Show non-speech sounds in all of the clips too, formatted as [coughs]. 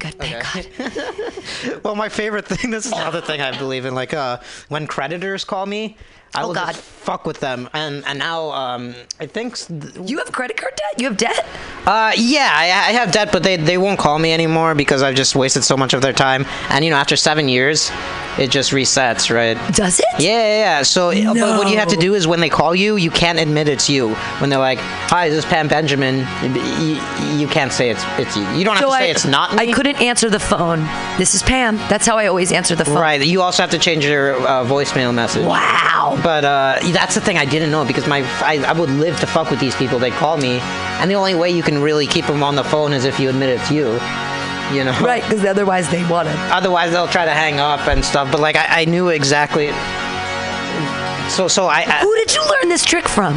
Good, thank God. [laughs] well, my favorite thing. This is another thing I believe in. Like, uh, when creditors call me, I Oh, will God. just fuck with them. And and now, um, I think. th- You have credit card debt? You have debt? Uh, yeah, I, I have debt, but they they won't call me anymore because I've just wasted so much of their time. And you know, after seven years, it just resets, right? Does it? Yeah, yeah, yeah. So, but what you have to do is when they call you, you can't admit it's you. When they're like, "Hi, this is Pam Benjamin," you, you can't say it's it's you. You don't have So to say I, it's not me. I couldn't answer the phone. This is Pam. That's how I always answer the phone. Right. You also have to change your uh, voicemail message. Wow. But uh, that's the thing I didn't know because my I, I would live to fuck with these people. They call me, and the only way you can really keep them on the phone is if you admit it's you. You know. Right, because otherwise they want it. Otherwise, they'll try to hang up and stuff. But like, I, I knew exactly. So so I. I Who did you learn this trick from?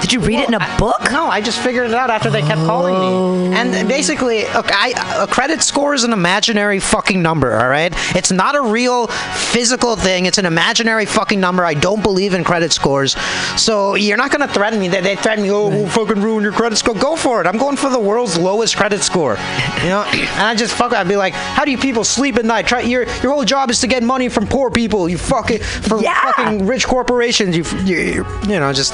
Did you read it in a I- book? No, I just figured it out after they kept calling me. And oh. basically, look, I, a credit score is an imaginary fucking number, all right? It's not a real physical thing. It's an imaginary fucking number. I don't believe in credit scores. So you're not going to threaten me. They, they threaten me, oh, we'll fucking ruin your credit score. Go for it. I'm going for the world's lowest credit score. You know? [laughs] And I just fuck, I'd be like, how do you people sleep at night? Try, your, your whole job is to get money from poor people. You fucking, from Yeah. fucking rich corporations. You, you, you know, just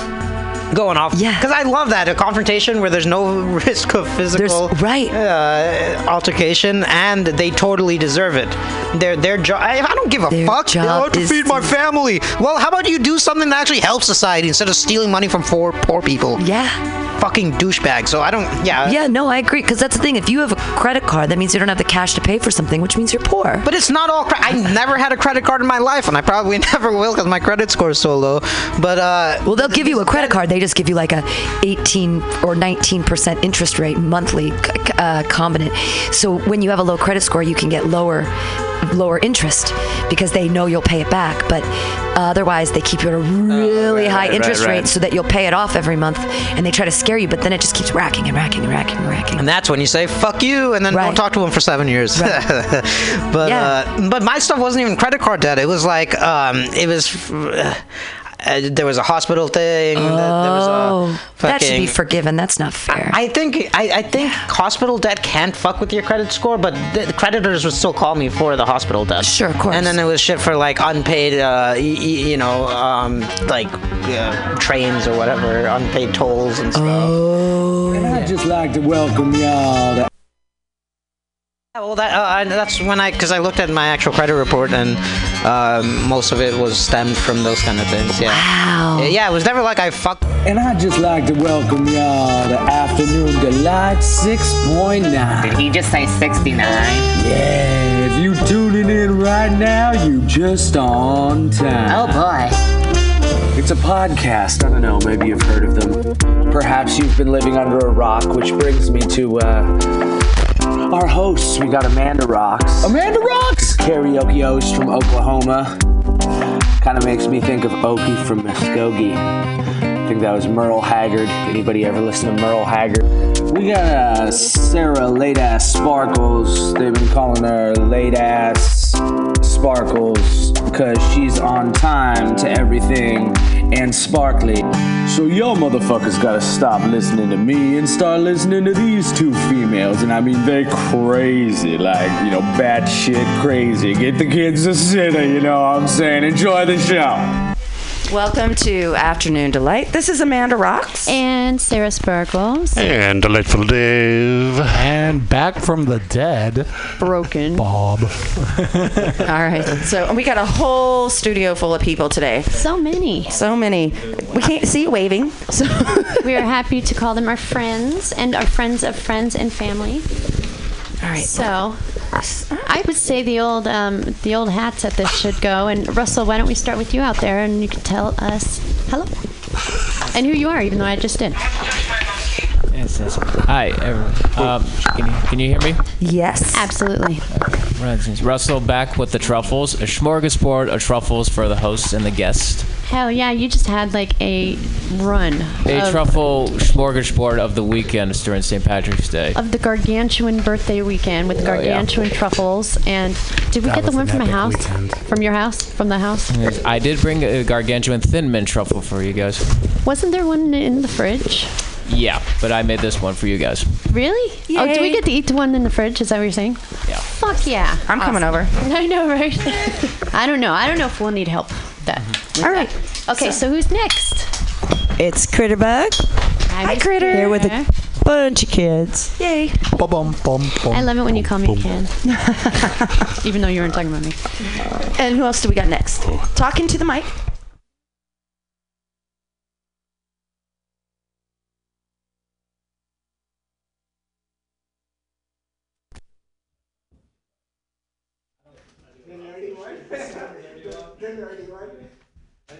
going off. Yeah. Because I love that a confrontation where there's no [laughs] risk of physical right. uh, altercation, and they totally deserve it. Their their job. I, I don't give a Their fuck. job I have to feed my family. Well, how about you do something that actually helps society instead of stealing money from poor poor people? Yeah. Fucking douchebag. So I don't. Yeah. Yeah, no, I agree. Because that's the thing. If you have a credit card, that means you don't have the cash to pay for something, which means you're poor. But it's not all. Cre- I never had a credit card in my life, and I probably [laughs] never will because my credit score is so low. But uh, well, they'll give you a credit card. They just give you like a 18 or 19 percent interest rate monthly uh, combinant. So when you have a low credit score, you can get lower lower interest because they know you'll pay it back. But otherwise, they keep you at a really right, high right, interest right, rate so that you'll pay it off every month. And they try to scare you, but then it just keeps racking and racking and racking and racking. And that's when you say "fuck you" and then don't talk to them for seven years. [laughs] but Yeah. uh, but my stuff wasn't even credit card debt. It was like um, it was. Uh, uh, there was a hospital thing. th- there was Oh, a that should be forgiven. That's not fair. I think I, I think hospital debt can't fuck with your credit score, but the, the creditors would still call me for the hospital debt. Sure, of course. And then it was shit for like unpaid, uh, y- y- you know, um, like uh, trains or whatever, unpaid tolls and stuff. Oh. And I'd just like to welcome y'all to Yeah, well, that uh, I, that's when I because I looked at my actual credit report and um, most of it was stemmed from those kind of things. Yeah. Wow. Yeah, Yeah, it was never like I fucked. And I'd just like to welcome y'all to Afternoon Delight 6.9. Did he just say 69? Yeah, if you tuning in right now, you just on time. Oh boy. It's a podcast. I don't know, maybe you've heard of them. Perhaps you've been living under a rock, which brings me to uh, our hosts. We got Amanda Rocks. Amanda Rocks! Karaoke host from Oklahoma. Kind of makes me think of Okie from Muskogee. I think that was Merle Haggard. Anybody ever listen to Merle Haggard? We got uh, Sarah Late Ass Sparkles. They've been calling her Late Ass Sparkles because she's on time to everything and sparkly. So y'all motherfuckers gotta stop listening to me and start listening to these two females. And I mean, they crazy, like, you know, bad shit crazy. Get the kids to sit, you know what I'm saying? Enjoy the show. Welcome to Afternoon Delight. This is Amanda Rocks. And Sarah Sparkles. And Delightful Dave. And back from the dead, Broken. Bob. [laughs] All right. So we got a whole studio full of people today. So many. So many. We can't see you waving. So [laughs] We are happy to call them our friends and our friends of friends and family. All right. So I would say the old um, the old hats at this should go. And Russell, why don't we start with you out there and you can tell us hello and who you are, even though I just did. Yes, yes. Hi, everyone. Um, can, you, can you hear me? Yes. Absolutely. Right, Russell back with the truffles. A smorgasbord of truffles for the hosts and the guests. Hell yeah, you just had like a run A of, truffle smorgasbord of the weekend during St. Patrick's Day. of the gargantuan birthday weekend with Oh, yeah. gargantuan truffles. And did we That get the one from my house? weekend. From your house? From the house? I did bring a gargantuan thin mint truffle for you guys. Wasn't there one in the fridge? Yeah, but I made this one for you guys. Really? Oh, do we get to eat the one in the fridge? Is that what you're saying? Yeah. Fuck yeah. I'm coming over. [laughs] I know, right? [laughs] I don't know. I don't know if we'll need help. Mm-hmm. with That. with All right. that. Okay, so, who's next? It's Critterbug Hi, Critter. here with a bunch of kids. Yay. Bum, bum, bum, bum. I love it when you call me Ken. [laughs] Even though you weren't talking about me. And who else do we got next? Oh. Talking to the mic. Are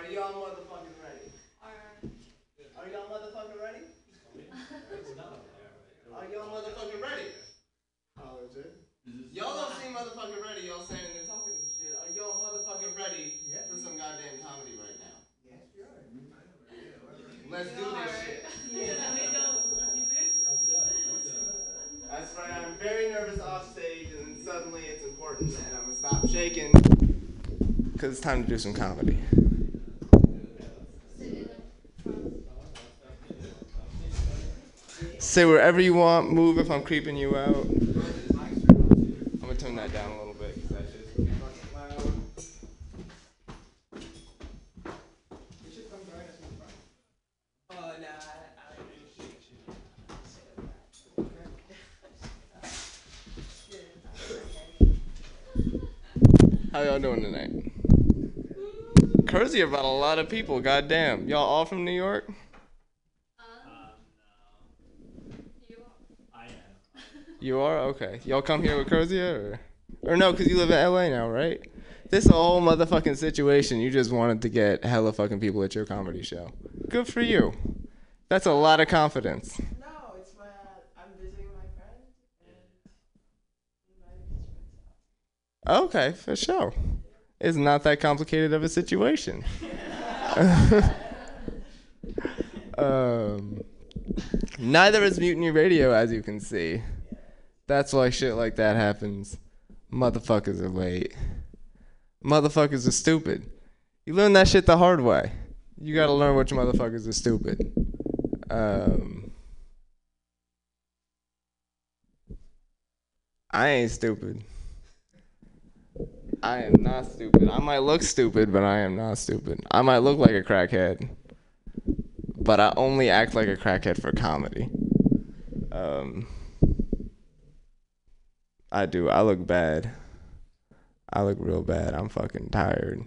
Are y'all motherfucking ready? Are y'all motherfucking ready? Are y'all motherfucking ready? Y'all don't seem motherfucking ready. Y'all standing there talking and shit. Are y'all motherfucking ready for some goddamn comedy right now? Let's do this shit. [laughs] That's right. I'm very nervous off stage, and then suddenly it's important, and I'm gonna stop shaking because it's time to do some comedy. Say wherever you want. Move if I'm creeping you out. I'm gonna turn that down a little bit. How y'all doing tonight? Crazy about a lot of people. Goddamn, y'all all from New York? You are okay. Y'all come here with Curzia or or no? Cause you live in LA now, right? This whole motherfucking situation. You just wanted to get hella fucking people at your comedy show. Good for you. That's a lot of confidence. No, it's my. I'm visiting my friend. And Okay, for sure. It's not that complicated of a situation. [laughs] [laughs] um, neither is Mutiny Radio, as you can see. That's why shit like that happens. Motherfuckers are late. Motherfuckers are stupid. You learn that shit the hard way. You gotta learn which motherfuckers are stupid. Um, I ain't stupid. I am not stupid. I might look stupid, but I am not stupid. I might look like a crackhead, but I only act like a crackhead for comedy. Um, I do. I look bad. I look real bad. I'm fucking tired.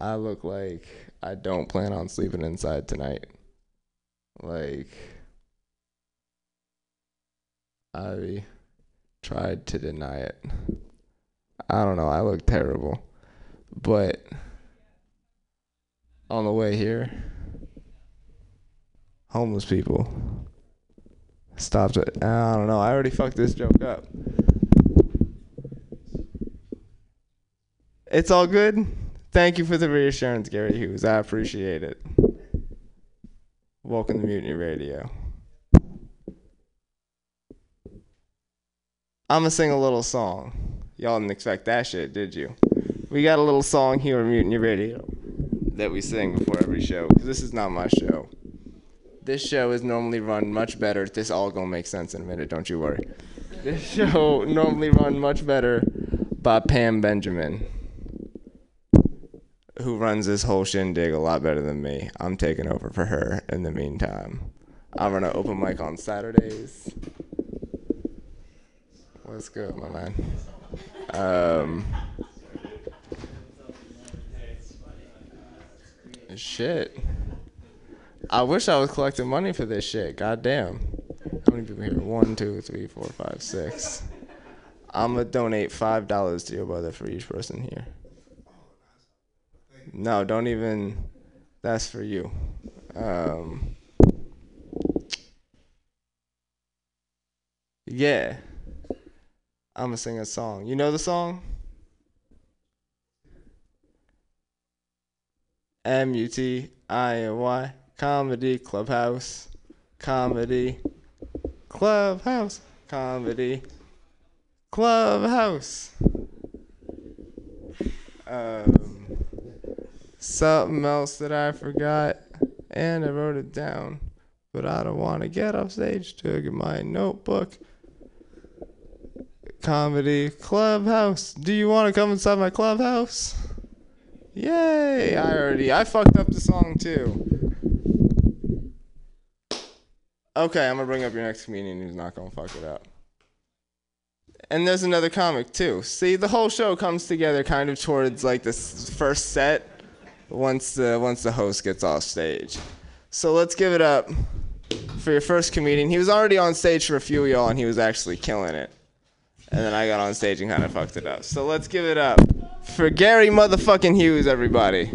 I look like I don't plan on sleeping inside tonight. Like, I tried to deny it. I don't know. I look terrible. But on the way here, homeless people stopped it. I don't know. I already fucked this joke up. It's all good. Thank you for the reassurance, Gary Hughes. I appreciate it. Welcome to Mutiny Radio. I'm gonna sing a little song. Y'all didn't expect that shit, did you? We got a little song here on Mutiny Radio that we sing before every show. 'cause this is not my show. This show is normally run much better. This all gonna make sense in a minute. Don't you worry. This [laughs] show normally run much better by Pam Benjamin, who runs this whole shindig a lot better than me. I'm taking over for her in the meantime. I'm gonna open mic on Saturdays. What's good, my man? Um, shit. I wish I was collecting money for this shit. God damn. How many people here? One, two, three, four, five, six. I'm gonna donate five dollars to your brother for each person here. No, don't even. That's for you. Um, yeah. I'm gonna sing a song. You know the song? M U T I N Y Comedy Clubhouse. Comedy Clubhouse. Comedy Clubhouse. Um, something else that I forgot, and I wrote it down, but I don't want to get off stage to get my notebook. Comedy Clubhouse. Do you want to come inside my clubhouse? Yay! I already I fucked up the song too. Okay, I'm gonna bring up your next comedian who's not gonna fuck it up. And there's another comic too. See, the whole show comes together kind of towards like this first set once the once the host gets off stage. So let's give it up for your first comedian. He was already on stage for a few of y'all and he was actually killing it. And then I got on stage and kind of fucked it up. So let's give it up for Gary motherfucking Hughes, everybody.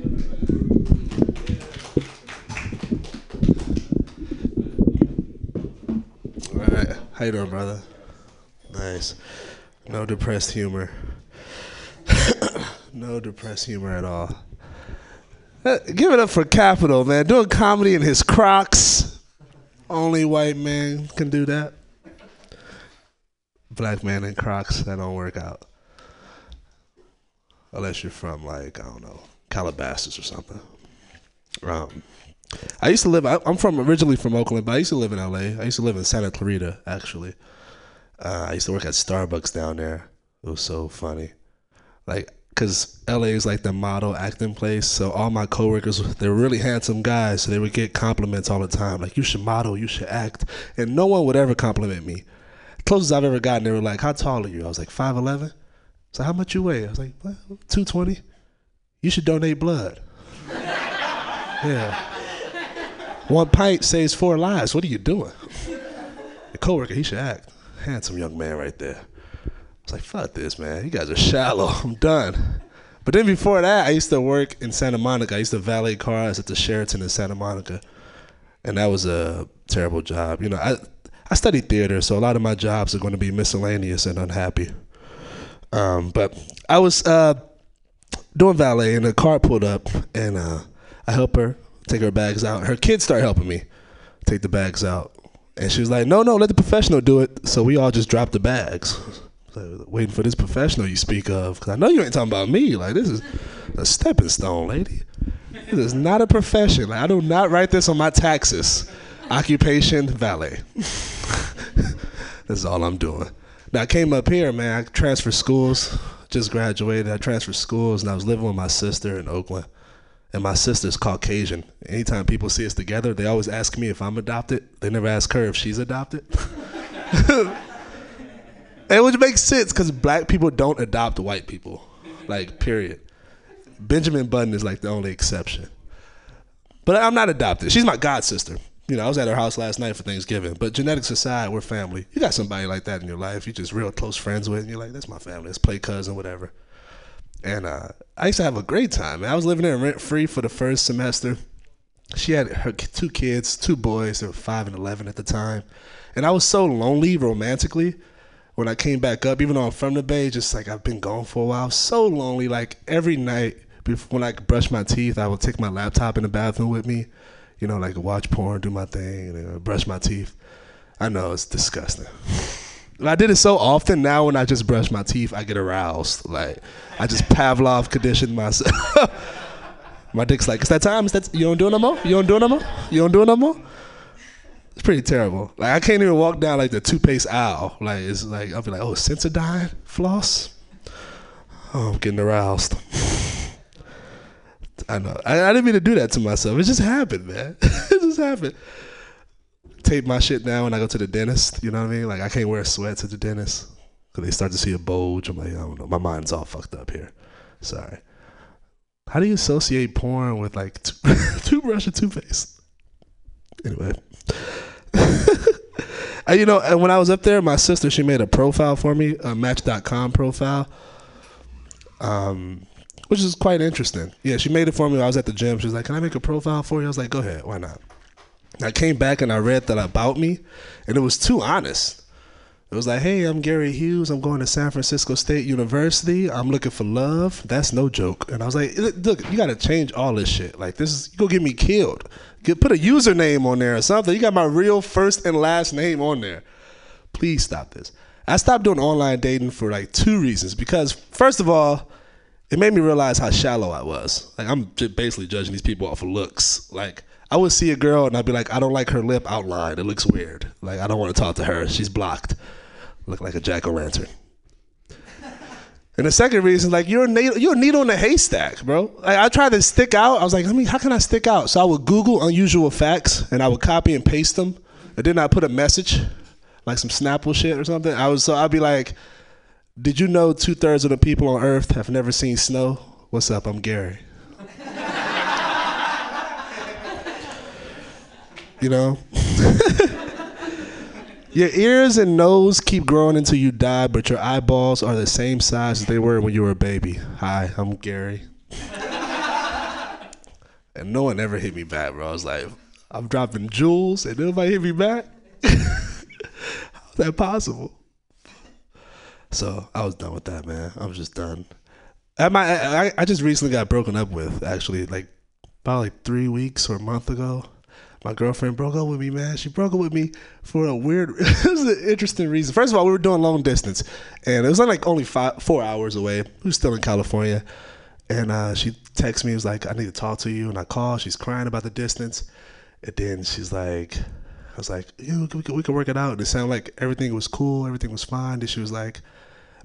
All right. How you doing, brother? Nice. No depressed humor. [coughs] no depressed humor at all. Uh, give it up for Capital, man. Doing comedy in his Crocs. Only white man can do that. Black man in Crocs, that don't work out. Unless you're from like I don't know Calabasas or something. Um, I used to live. I, I'm from originally from Oakland, but I used to live in LA. I used to live in Santa Clarita, actually. Uh, I used to work at Starbucks down there. It was so funny, like because LA is like the model acting place. So all my coworkers, they're really handsome guys, so they would get compliments all the time, like you should model, you should act, and no one would ever compliment me. Closest I've ever gotten, they were like, "How tall are you?" I was like, 5'11". So how much you weigh? I was like, well, 220. You should donate blood. [laughs] yeah. One pint saves four lives. What are you doing? [laughs] The coworker, he should act. Handsome young man right there. I was like, fuck this, man. You guys are shallow. [laughs] I'm done. But then before that, I used to work in Santa Monica. I used to valet cars at the Sheraton in Santa Monica. And that was a terrible job. You know, I I studied theater, so a lot of my jobs are going to be miscellaneous and unhappy. Um, but I was uh, doing valet, and a car pulled up, and uh, I help her take her bags out. Her kids start helping me take the bags out, and she was like, "No, no, let the professional do it." So we all just dropped the bags. Waiting for this professional you speak of, because I know you ain't talking about me. Like this is a stepping stone, lady. This is not a profession. Like, I do not write this on my taxes. Occupation valet. [laughs] That's all I'm doing. Now I came up here, man. I transferred schools. Just graduated. I transferred schools, and I was living with my sister in Oakland. And my sister's Caucasian. Anytime people see us together, they always ask me if I'm adopted. They never ask her if she's adopted. [laughs] and which makes sense because black people don't adopt white people, like period. Benjamin Button is like the only exception. But I'm not adopted. She's my god sister. You know, I was at her house last night for Thanksgiving. But genetics aside, we're family. You got somebody like that in your life you just real close friends with, and you're like, that's my family. Let's play cousin, whatever. And uh, I used to have a great time. I was living there rent free for the first semester. She had her two kids, two boys. They were five and eleven at the time, and I was so lonely romantically when I came back up. Even though I'm from the Bay, just like I've been gone for a while, so lonely. Like every night before when I brush my teeth, I would take my laptop in the bathroom with me you know, like watch porn, do my thing, and uh, brush my teeth. I know it's disgusting. [laughs] I did it so often now when I just brush my teeth, I get aroused. Like I just Pavlov conditioned myself. [laughs] my dick's like, it's that time. It's that you don't do it no more. You don't do it no more. You don't do it no more. It's pretty terrible. Like I can't even walk down like the toothpaste aisle. Like it's like I'll be like, oh, Sensodyne floss. Oh, I'm getting aroused. [laughs] I know. I, I, didn't mean to do that to myself. It just happened, man. [laughs] it just happened. Tape my shit down when I go to the dentist. You know what I mean? Like I can't wear sweats at the dentist because they start to see a bulge. I'm like, I don't know. My mind's all fucked up here. Sorry. How do you associate porn with like [laughs] toothbrush and toothpaste? Anyway. [laughs] you know, and when I was up there, my sister she made a profile for me, a Match.com profile. Um, which is quite interesting. Yeah, she made it for me. I was at the gym. She was like, "Can I make a profile for you?" I was like, "Go ahead, why not?" I came back and I read that about me, and it was too honest. It was like, "Hey, I'm Gary Hughes. I'm going to San Francisco State University. I'm looking for love. That's no joke." And I was like, "Look, you got to change all this shit. Like, this is you gonna get me killed. Get, put a username on there or something. You got my real first and last name on there. Please stop this." I stopped doing online dating for like two reasons. Because first of all, it made me realize how shallow I was. Like I'm basically judging these people off of looks. Like I would see a girl and I'd be like, I don't like her lip outline. It looks weird. Like I don't want to talk to her. She's blocked. Look like a jack o' lantern. And the second reason, like you're a needle, you're a needle in a haystack, bro. Like, I tried to stick out. I was like, I mean, how can I stick out? So I would Google unusual facts and I would copy and paste them, and then I put a message, like some Snapple shit or something. I was so I'd be like, did you know two thirds of the people on Earth have never seen snow? What's up? I'm Gary. [laughs] you know? [laughs] your ears and nose keep growing until you die, but your eyeballs are the same size as they were when you were a baby. Hi, I'm Gary. and no one ever hit me back, bro. I was like, I'm dropping jewels and nobody hit me back? [laughs] How's that possible? So I was done with that, man. I was just done. I, I just recently got broken up with, actually, like about like three weeks or a month ago. My girlfriend broke up with me, man. She broke up with me for a weird, [laughs] it was an interesting reason. First of all, we were doing long distance, and it was like only five, four hours away. We were still in California, and uh, she texted me. Was like, "I need to talk to you," and I called. She's crying about the distance, And then she's like, I was like, yeah, we can, we work it out. And it sounded like everything was cool, everything was fine. Then she was like,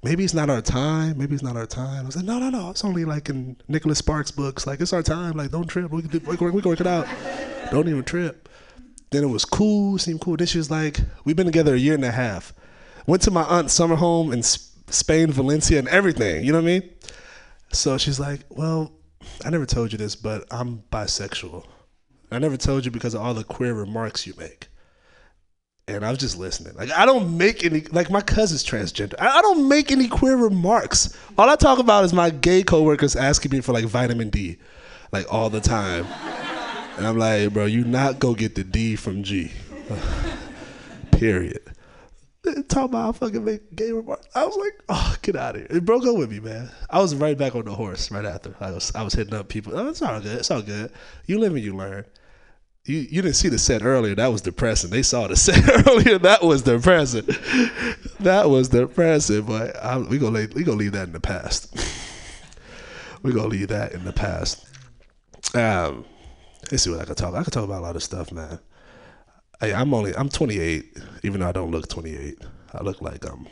maybe it's not our time. Maybe it's not our time. I was like, no, no, no. It's only like in Nicholas Sparks books. Like it's our time. Like don't trip. We can do, we can, we can work it out. Don't even trip. Then it was cool, seemed cool. Then she was like, we've been together a year and a half. Went to my aunt's summer home in Spain, Valencia, and everything. You know what I mean? So she's like, well, I never told you this, but I'm bisexual. I never told you because of all the queer remarks you make. And I was just listening. Like I don't make any like my cousin's transgender. I, I don't make any queer remarks. All I talk about is my gay coworkers asking me for like vitamin D, like all the time. And I'm like, bro, you not go get the D from G. [laughs] Period. Talk about how fucking make gay remarks. I was like, oh, get out of here. It broke up with me, man. I was right back on the horse right after. I was I was hitting up people. Oh, it's all good. It's all good. You live and you learn. You you didn't see the set earlier. That was depressing. They saw the [laughs] set earlier. That was depressing. That was depressing. But I, we gonna lay, we gonna leave that in the past. [laughs] we gonna leave that in the past. Um, let's see what I can talk. I can talk about a lot of stuff, man. Hey, I'm only I'm 28, even though I don't look 28. I look like I'm.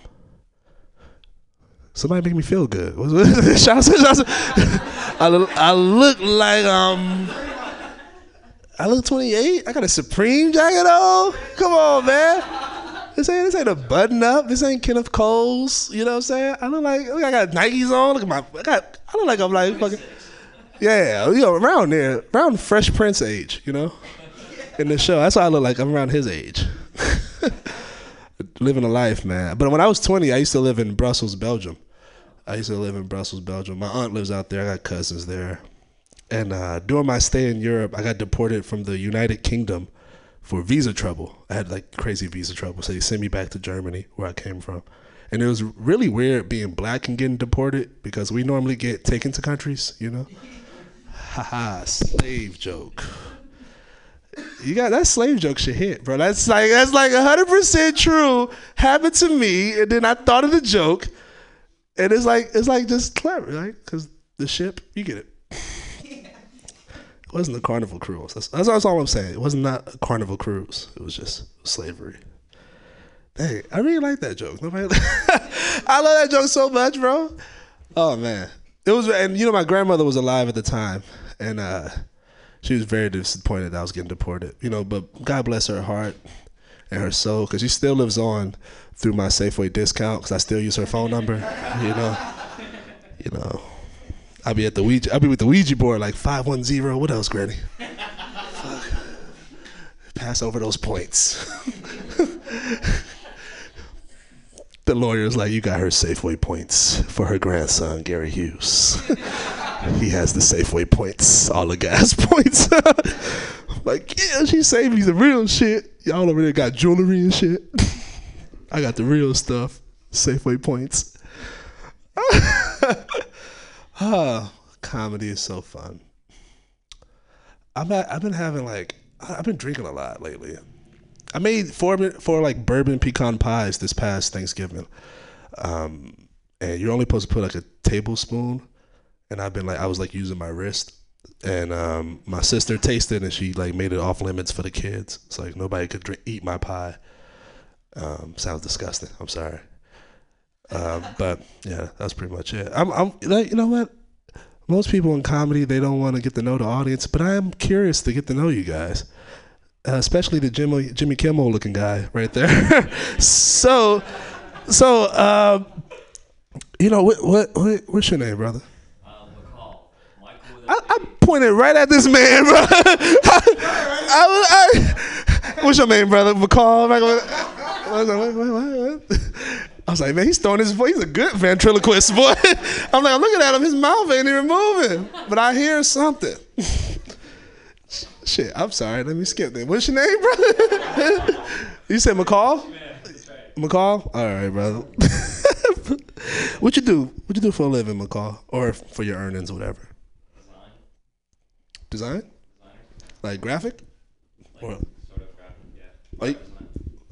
Somebody make me feel good. I I look like um. I look 28. I got a Supreme jacket on. Come on, man. This ain't this ain't a button up. This ain't Kenneth Cole's. You know what I'm saying? I look like I got Nikes on. Look at my. I got. I look like I'm like fucking. Yeah, you know, around there, around Fresh Prince age. You know, in the show. That's what I look like I'm around his age. [laughs] Living a life, man. But when I was 20, I used to live in Brussels, Belgium. I used to live in Brussels, Belgium. My aunt lives out there. I got cousins there. And uh, during my stay in Europe, I got deported from the United Kingdom for visa trouble. I had like crazy visa trouble. So they sent me back to Germany, where I came from. And it was really weird being black and getting deported because we normally get taken to countries, you know? [laughs] Haha, slave joke. You got that slave joke should hit, bro. That's like that's like hundred percent true. Happened to me, and then I thought of the joke, and it's like it's like just clever, right? Because the ship, you get it. It wasn't a carnival cruise. That's, that's, that's all I'm saying. It wasn't not a carnival cruise. It was just slavery. Dang, I really like that joke. Nobody, [laughs] I love that joke so much, bro. Oh man, it was, and you know my grandmother was alive at the time, and uh, she was very disappointed that I was getting deported. You know, but God bless her heart and her soul, because she still lives on through my Safeway discount, because I still use her phone number. You know, you know. I'll be at the Ouija. I'll be with the Ouija board like five one zero. What else, Granny? Fuck. Pass over those points. [laughs] the lawyer's like, you got her Safeway points for her grandson, Gary Hughes. [laughs] he has the Safeway points, all the gas [laughs] points. like, yeah, she saved me the real shit. Y'all over there got jewelry and shit. [laughs] I got the real stuff, Safeway points. Ah, comedy is so fun. I've had, I've been having like I've been drinking a lot lately. I made four four like bourbon pecan pies this past Thanksgiving, um, and you're only supposed to put like a tablespoon, and I've been like I was like using my wrist, and um, my sister tasted and she like made it off limits for the kids. It's like nobody could drink, eat my pie. Um, sounds disgusting. I'm sorry. Um, but yeah, that's pretty much it. I'm, I'm like, you know what? Most people in comedy they don't want to get to know the audience, but I am curious to get to know you guys, uh, especially the Jimmy Jimmy Kimmel looking guy right there. [laughs] so, so uh, you know what, what what what's your name, brother? I, I pointed right at this man, [laughs] bro. I, I, what's your name, brother? McCall. I was like, man, he's throwing his voice. He's a good ventriloquist, boy. [laughs] I'm like, I'm looking at him. His mouth ain't even moving, but I hear something. Shit, I'm sorry. Let me skip that. What's your name, brother? [laughs] you said McCall. McCall. All right, brother. [laughs] what you do? What you do for a living, McCall, or for your earnings, whatever? Design. Design? Like graphic. Or, Oh, you-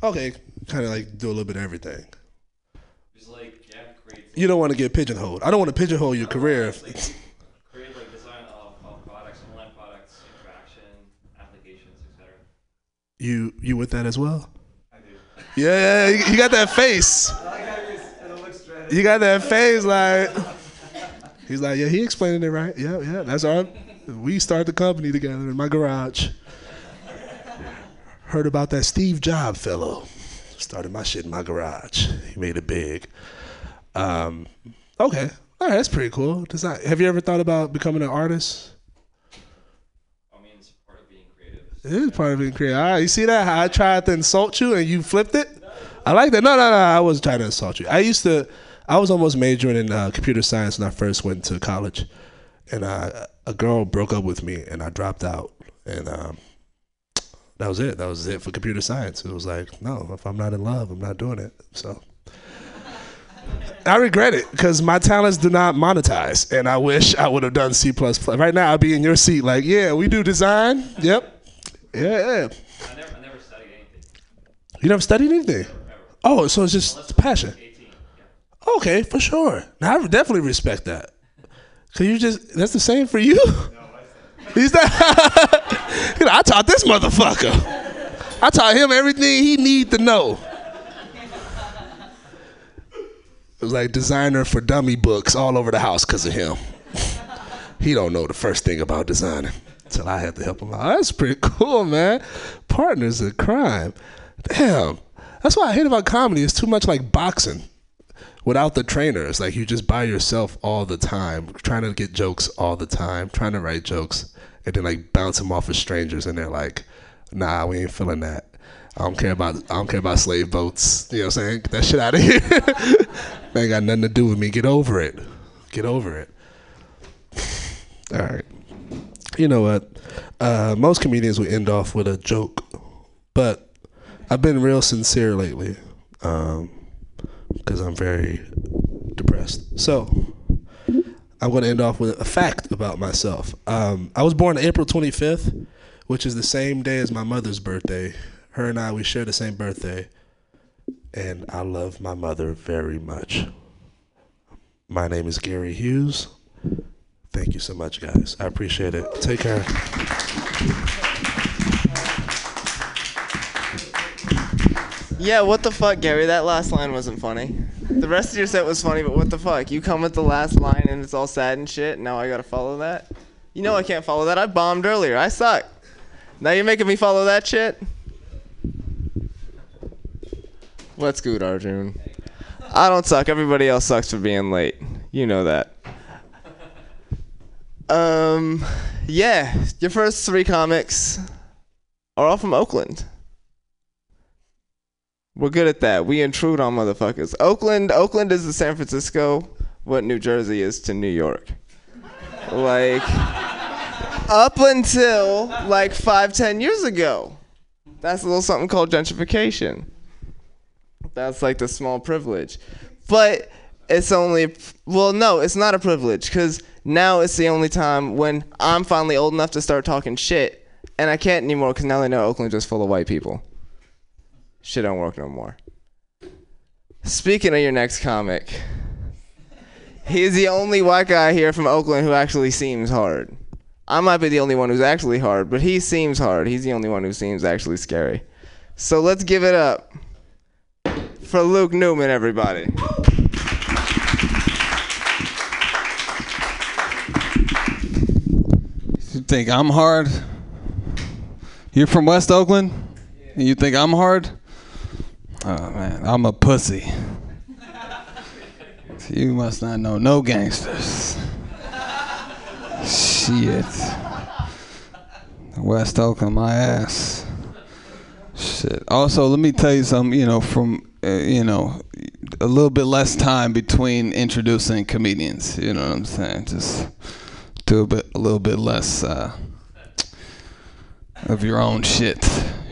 okay, kind of like do a little bit of everything. You don't want to get pigeonholed. I don't want to pigeonhole your career. like [laughs] You you with that as well? I do. Yeah, yeah, you- you got that face. You got that face like. He's like, yeah, he explained it right. Yeah, yeah, that's all. We started the company together in my garage. Heard about that Steve Job fellow. Started my shit in my garage. He made it big. Um, okay, all right, that's pretty cool. Does that, have you ever thought about becoming an artist? It is part of being creative. All right, you see that? How I tried to insult you and you flipped it? I like that. No, no, no. I wasn't trying to insult you. I used to, I was almost majoring in uh, computer science when I first went to college. And uh, a girl broke up with me and I dropped out. And um, that was it. That was it for computer science. It was like, no, if I'm not in love, I'm not doing it. So I regret it because my talents do not monetize, and I wish I would have done C. Right now, I'd be in your seat, like, yeah, we do design. Yep, yeah, yeah. I never, I never studied anything. You never studied anything? Oh, so it's just passion. Okay, for sure. Now I definitely respect that. Cause you just—that's the same for you. [laughs] He's that. [laughs] You know, I taught this motherfucker. I taught him everything he need to know. It was like designer for dummy books all over the house because of him. [laughs] he don't know the first thing about designing until I had to help him out. That's pretty [laughs] cool, man. Partners in crime. Damn. That's what I hate about comedy. It's too much like boxing without the trainers. Like you just by yourself all the time, trying to get jokes all the time, trying to write jokes, and then like bounce them off of strangers, and they're like, "Nah, we ain't feeling that. I don't care about I don't care about slave boats. You know what I'm saying? Get that shit out of [laughs] here. ain't got nothing to do with me. Get over it. Get over it. All right. You know what? Uh, most comedians will end off with a joke, but I've been real sincere lately because I'm very depressed. So I'm going to end off with a fact about myself. Um, I was born April 25th, which is the same day as my mother's birthday. Her and I, we share the same birthday, and I love my mother very much. My name is Gary Hughes. Thank you so much, guys. I appreciate it. Take care. Yeah, what the fuck, Gary? That last line wasn't funny. The rest of your set was funny, but what the fuck? You come with the last line and it's all sad and shit. Now I gotta follow that. You know I can't follow that. I bombed earlier. I suck. Now you're making me follow that shit. What's good, Arjun? I don't suck. Everybody else sucks for being late. You know that. Um, yeah. Your first three comics are all from Oakland. We're good at that. We intrude on motherfuckers. Oakland, Oakland is to San Francisco what New Jersey is to New York. Like up until like five, ten years ago. That's a little something called gentrification. That's like the small privilege. But it's only well, no, it's not a privilege because now it's the only time when I'm finally old enough to start talking shit, and I can't anymore because now they know Oakland's just full of white people. Shit don't work no more. Speaking of your next comic, he's the only white guy here from Oakland who actually seems hard. I might be the only one who's actually hard, but he seems hard. He's the only one who seems actually scary. So let's give it up for Luke Newman, everybody. Think I'm hard? You're from West Oakland? And you think I'm hard? Oh man, I'm a pussy. [laughs] You must not know no gangsters. Shit. West Oakland, my ass. Shit. Also, let me tell you something. You know, from uh, you know, a little bit less time between introducing comedians. You know what I'm saying? Just do a bit, a little bit less uh, of your own shit.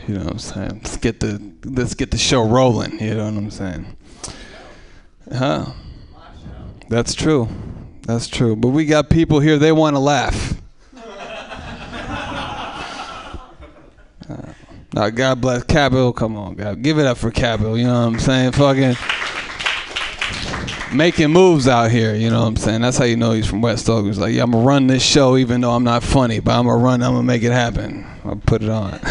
You know what I'm saying? Let's get the let's get the show rolling. You know what I'm saying? Huh? That's true. That's true. But we got people here. They want to laugh. [laughs] Uh, now, God bless Capital. Come on, God, give it up for Capital. You know what I'm saying? Fucking making moves out here. You know what I'm saying? That's how you know he's from West Oak. He's like, yeah, I'm gonna run this show even though I'm not funny, but I'm gonna run. I'm gonna make it happen. I'll put it on. [laughs]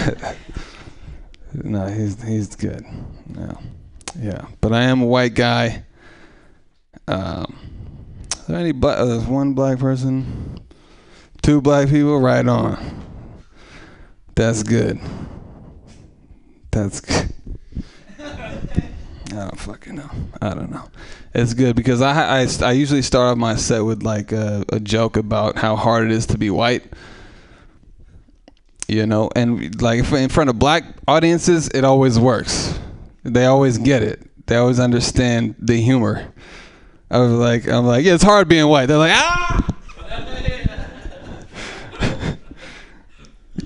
No, he's he's good. Yeah, yeah. But I am a white guy. Um, is there any black? Uh, one black person, two black people. Right on. That's good. That's [laughs] good. I don't fucking know. I don't know. It's good because I I, I usually start off my set with like a, a joke about how hard it is to be white. You know, and like in front of black audiences, it always works. They always get it. They always understand the humor. I was like, I'm like, yeah, it's hard being white. They're like, ah, [laughs]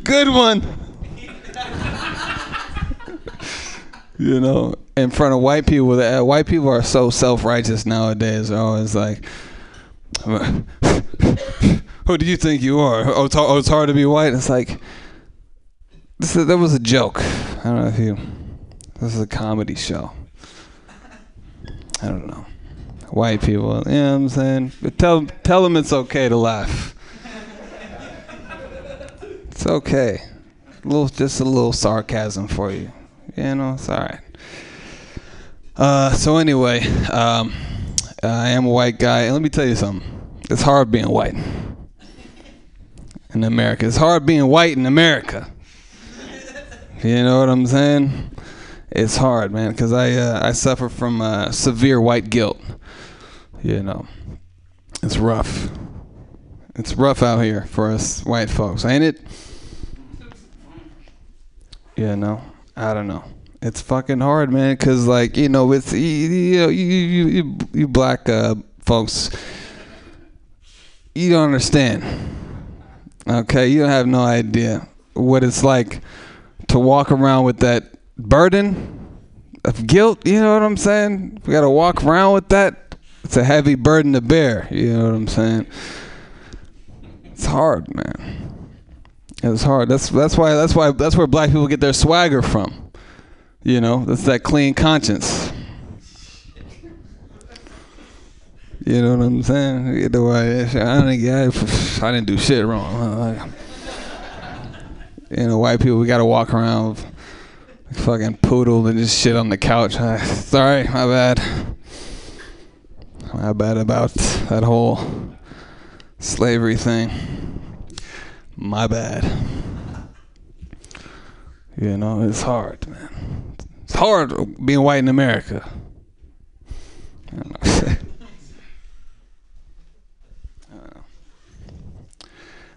good one. You know, in front of white people, uh, white people are so self-righteous nowadays. They're always like, [laughs] "Who do you think you are? Oh, it's, hard, oh, it's hard to be white." It's like, this that was a joke. I don't know if you. This is a comedy show. I don't know. White people, you know what I'm saying? But tell tell them it's okay to laugh. It's okay. A little, just a little sarcasm for you. You know, it's all right. Uh, so anyway, um, I am a white guy, and let me tell you something. It's hard being white in America. It's hard being white in America. You know what I'm saying? It's hard, man, because I uh, I suffer from uh, severe white guilt. You know, it's rough. It's rough out here for us white folks, ain't it? You know, I don't know. It's fucking hard, man, because like you know, it's you you you you, you, black uh, folks, you don't understand. Okay, you don't have no idea what it's like to walk around with that burden of guilt. You know what I'm saying? We gotta walk around with that. It's a heavy burden to bear. You know what I'm saying? It's hard, man. It's hard. That's that's why that's why that's where black people get their swagger from. You know, that's that clean conscience. You know what I'm saying? You know, I, I, didn't, I, didn't do shit wrong. Uh, you know, white people, we gotta walk around fucking poodle and just shit on the couch. Uh, sorry, my bad. My bad about that whole slavery thing. My bad. You know, it's hard, man. It's hard being white in America. [laughs]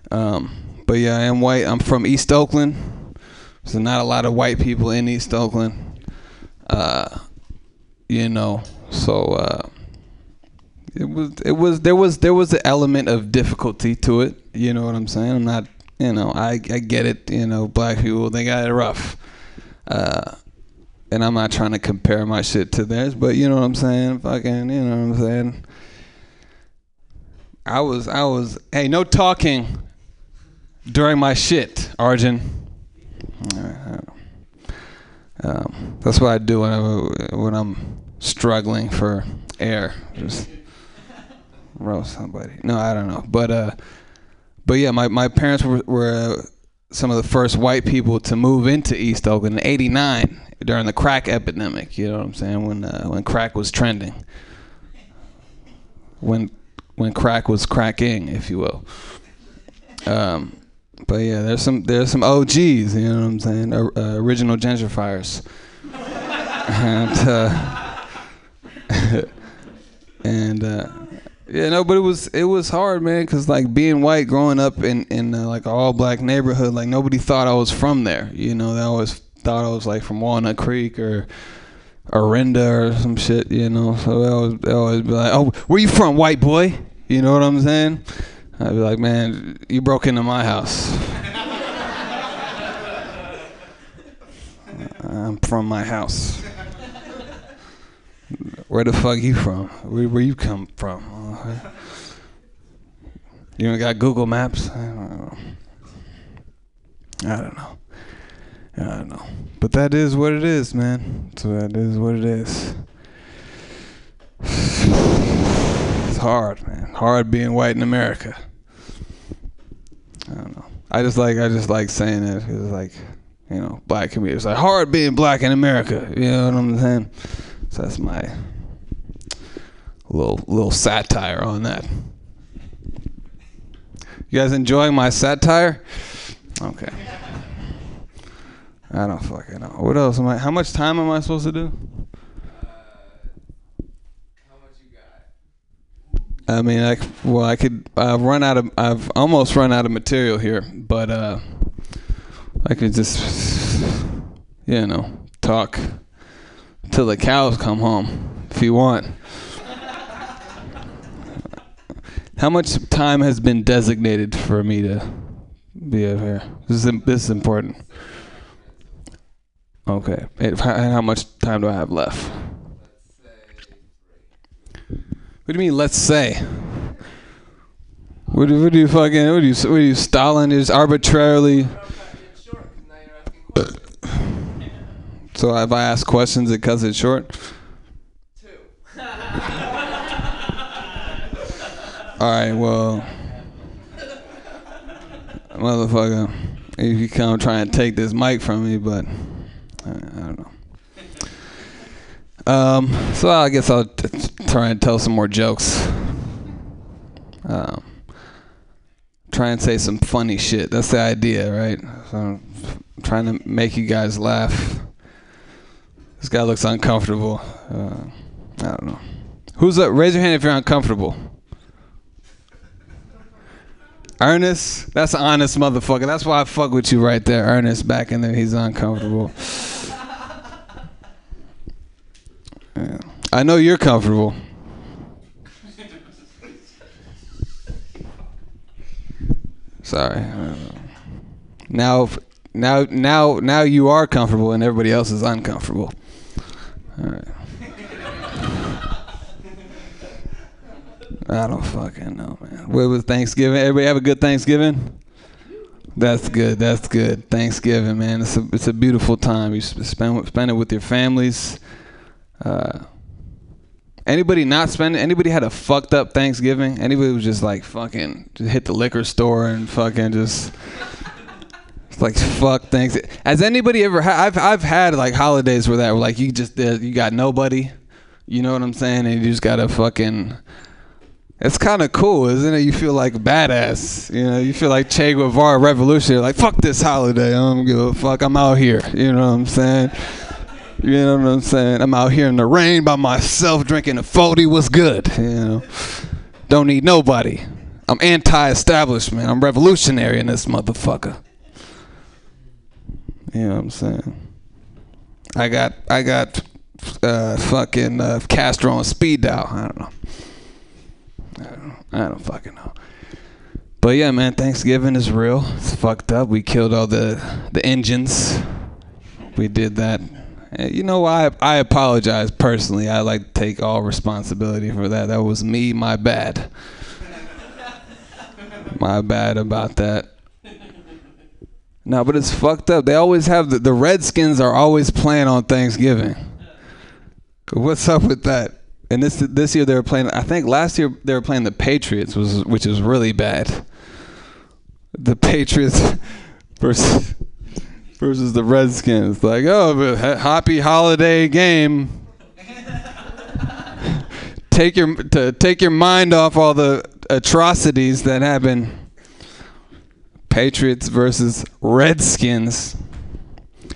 um, but yeah, I am white. I'm from East Oakland. So not a lot of white people in East Oakland. Uh, you know, so uh, it was it was there was there was an element of difficulty to it. You know what I'm saying? I'm not you know I I get it. You know, black people they got it rough. Uh, and I'm not trying to compare my shit to theirs, but you know what I'm saying? Fucking, you know what I'm saying? I was I was hey, no talking during my shit, Arjun. Um, that's what I do when, I, when I'm struggling for air. Just roast somebody. No, I don't know. But uh, but yeah, my, my parents were, were uh, some of the first white people to move into East Oakland in '89 during the crack epidemic. You know what I'm saying? When uh, when crack was trending. When when crack was cracking, if you will. Um, but yeah, there's some there's some OGs. You know what I'm saying? Uh, original gentrifiers. [laughs] and uh, [laughs] and uh, yeah, no, but it was it was hard, man, because like being white, growing up in in uh, like an all black neighborhood, like nobody thought I was from there. You know, they always thought I was like from Walnut Creek or. Orinda or some shit, you know. So they always, they always be like, "Oh, where you from, white boy?" You know what I'm saying? I'd be like, man, you broke into my house. [laughs] I'm from my house. Where the fuck you from? Where where you come from? You even got Google Maps? I don't know. I don't know. I don't know. But that is what it is, man. So that is what it is. It's hard, man. Hard being white in America. I don't know. I just like I just like saying it because like you know, black. It's like hard being black in America. You know what I'm saying? So that's my little little satire on that. You guys enjoying my satire? Okay. I don't fucking know. What else am I? How much time am I supposed to do? Uh, how much you got? I mean, I well, I could. I've run out of. I've almost run out of material here, but uh, I could just, you know, talk till the cows come home if you want. How much time has been designated for me to be over here? This is this is important. Okay. How much time do I have left? What do you mean? Let's say. What do, what do you fucking? What do you? What do you? Stalin is arbitrarily. So if I ask questions, it cuts it short. Two. All right. Well, motherfucker, if you come try and take this mic from me, but I, I don't know. Um, so I guess I'll t- t- try and tell some more jokes. Um, try and say some funny shit. That's the idea, right? So I'm trying to make you guys laugh. This guy looks uncomfortable. Uh, I don't know. Who's up? Raise your hand if you're uncomfortable. Ernest, that's an honest motherfucker. That's why I fuck with you right there, Ernest. Back in there, he's uncomfortable. Yeah. I know you're comfortable. Sorry. Now, now, now, now you are comfortable, and everybody else is uncomfortable. I don't fucking know, man. What was Thanksgiving? Everybody have a good Thanksgiving? That's good. That's good. Thanksgiving, man. It's a it's a beautiful time. You spend spend it with your families. Uh, anybody not spend? Anybody had a fucked up Thanksgiving? Anybody was just like fucking just hit the liquor store and fucking just. It's like [laughs] fuck thanks. Has anybody ever? Ha- I've I've had like holidays where that like you just uh, you got nobody, you know what I'm saying, and you just gotta fucking. It's kind of cool, isn't it? You feel like badass. You know, you feel like Che Guevara revolutionary. Like fuck this holiday. I don't give a fuck. I'm out here. You know what I'm saying? You know what I'm saying? I'm out here in the rain by myself drinking a 40. What's good? You know, don't need nobody. I'm anti-establishment. I'm revolutionary in this motherfucker. You know what I'm saying? I got I got uh, fucking uh, Castro on speed dial. I don't know. I don't, know. I don't fucking know. But yeah, man, Thanksgiving is real. It's fucked up. We killed all the the Indians. We did that. You know, I I apologize personally. I like to take all responsibility for that. That was me. My bad. my bad about that. No, but it's fucked up. They always have the, the Redskins are always playing on Thanksgiving. What's up with that? And this this year they were playing. I think last year they were playing the Patriots, was which is really bad. The Patriots [laughs] versus versus the Redskins. Like, oh, happy holiday game. [laughs] take your to take your mind off all the atrocities that happen. Patriots versus Redskins.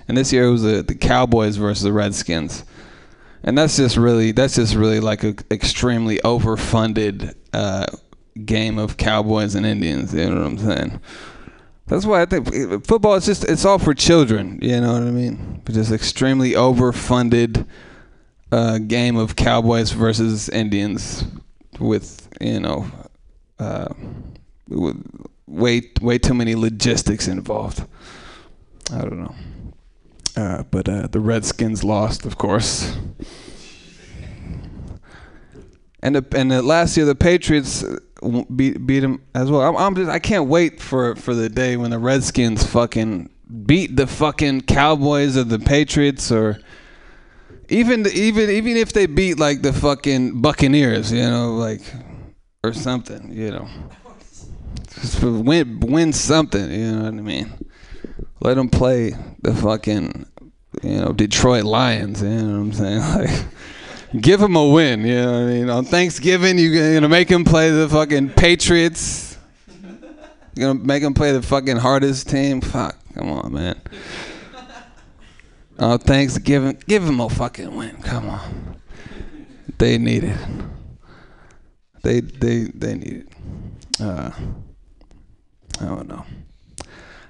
And this year it was the, the Cowboys versus the Redskins. And that's just really that's just really like a extremely overfunded uh, game of Cowboys and Indians. You know what I'm saying? That's why I think football is just it's all for children. You know what I mean? But just extremely overfunded uh, game of Cowboys versus Indians with you know uh, with way way too many logistics involved. I don't know. Uh, but uh, the Redskins lost, of course. And the, and the last year the Patriots uh, beat beat them as well. I'm, I'm just I can't wait for for the day when the Redskins fucking beat the fucking Cowboys or the Patriots or even even even if they beat like the fucking Buccaneers, you know, like or something, you know. [laughs] Win win something, you know what I mean? let them play the fucking, you know, Detroit Lions. You know what I'm saying? [laughs] Like, give them a win. You know what I mean? On Thanksgiving, you're gonna make them play the fucking Patriots. You're gonna make them play the fucking hardest team. Fuck, come on, man. Oh, Thanksgiving, give them a fucking win. Come on. They need it. They they they need it. Uh, I don't know.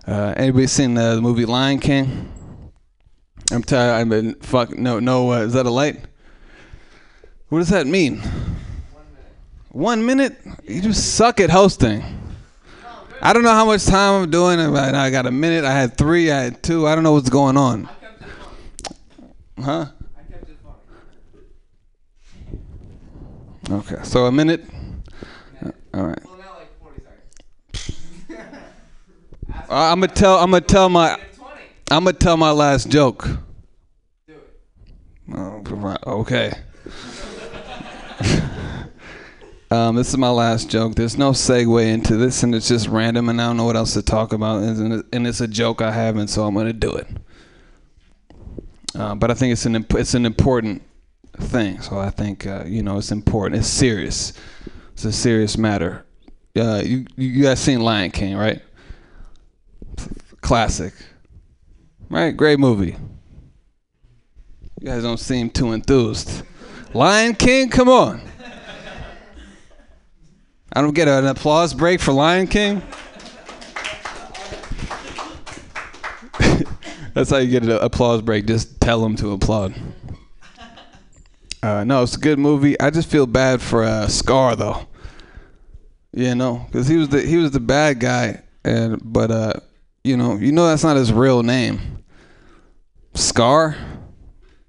Uh, anybody seen the movie Lion King? I'm tired. I've been fuck. No, no. Uh, is that a light? What does that mean? One minute. One minute? You just suck at hosting. I don't know how much time I'm doing. I I got a minute. I had three. I had two. I don't know what's going on. Huh? Okay, so a minute. Uh, All right. I'm gonna tell. I'm gonna tell my. I'm gonna tell my last joke. Oh, okay. [laughs] um, this is my last joke. There's no segue into this, and it's just random, and I don't know what else to talk about, and and it's a joke I haven't, so I'm gonna do it. Uh, but I think it's an imp- it's an important thing. So I think uh, you know it's important. It's serious. It's a serious matter. Uh, you you guys seen Lion King, right? Classic, right? Great movie. You guys don't seem too enthused. Lion King, come on. I don't get an applause break for Lion King. [laughs] That's how you get an applause break. Just tell them to applaud. Uh, no, it's a good movie. I just feel bad for uh, Scar though. You know, because he was the he was the bad guy, and but uh, you know, you know that's not his real name. Scar,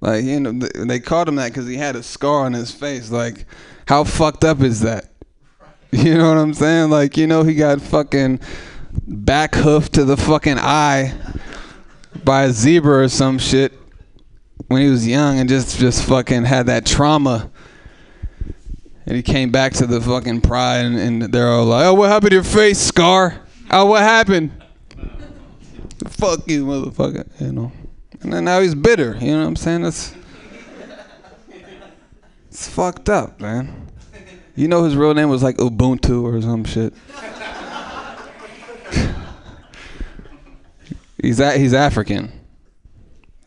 like you know, they called him that because he had a scar on his face. Like, how fucked up is that? [laughs] You know what I'm saying? Like, you know, he got fucking back hoof to the fucking eye by a zebra or some shit when he was young and just just fucking had that trauma. And he came back to the fucking pride and, and they're all like, "Oh, what happened to your face, Scar? Oh, what happened? Fuck you, motherfucker." You know. And then now he's bitter. You know what I'm saying? That's it's fucked up, man. You know his real name was like Ubuntu or some shit. [laughs] he's a, he's African.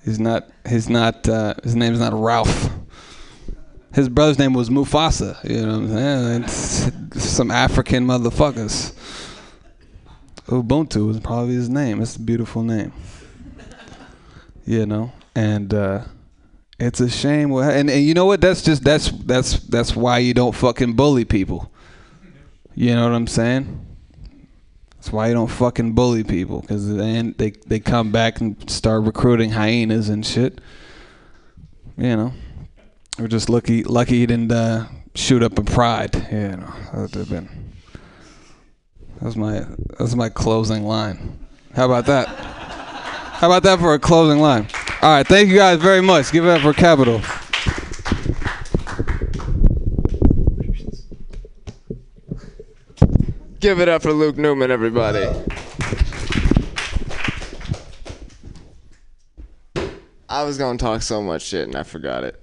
He's not. He's not. Uh, his name's not Ralph. His brother's name was Mufasa. You know what I'm saying? It's some African motherfuckers. Ubuntu is probably his name. It's a beautiful name. You know, and uh, it's a shame. And, and you know what? That's just that's that's that's why you don't fucking bully people. You know what I'm saying? That's why you don't fucking bully people because then they they come back and start recruiting hyenas and shit. You know, we're just lucky lucky he didn't uh, shoot up a pride. You know, that would have been. That's my that's my closing line. How about that? How about that for a closing line? All right, thank you guys very much. Give it up for Capital. Give it up for Luke Newman, everybody. I was gonna talk so much shit and I forgot it.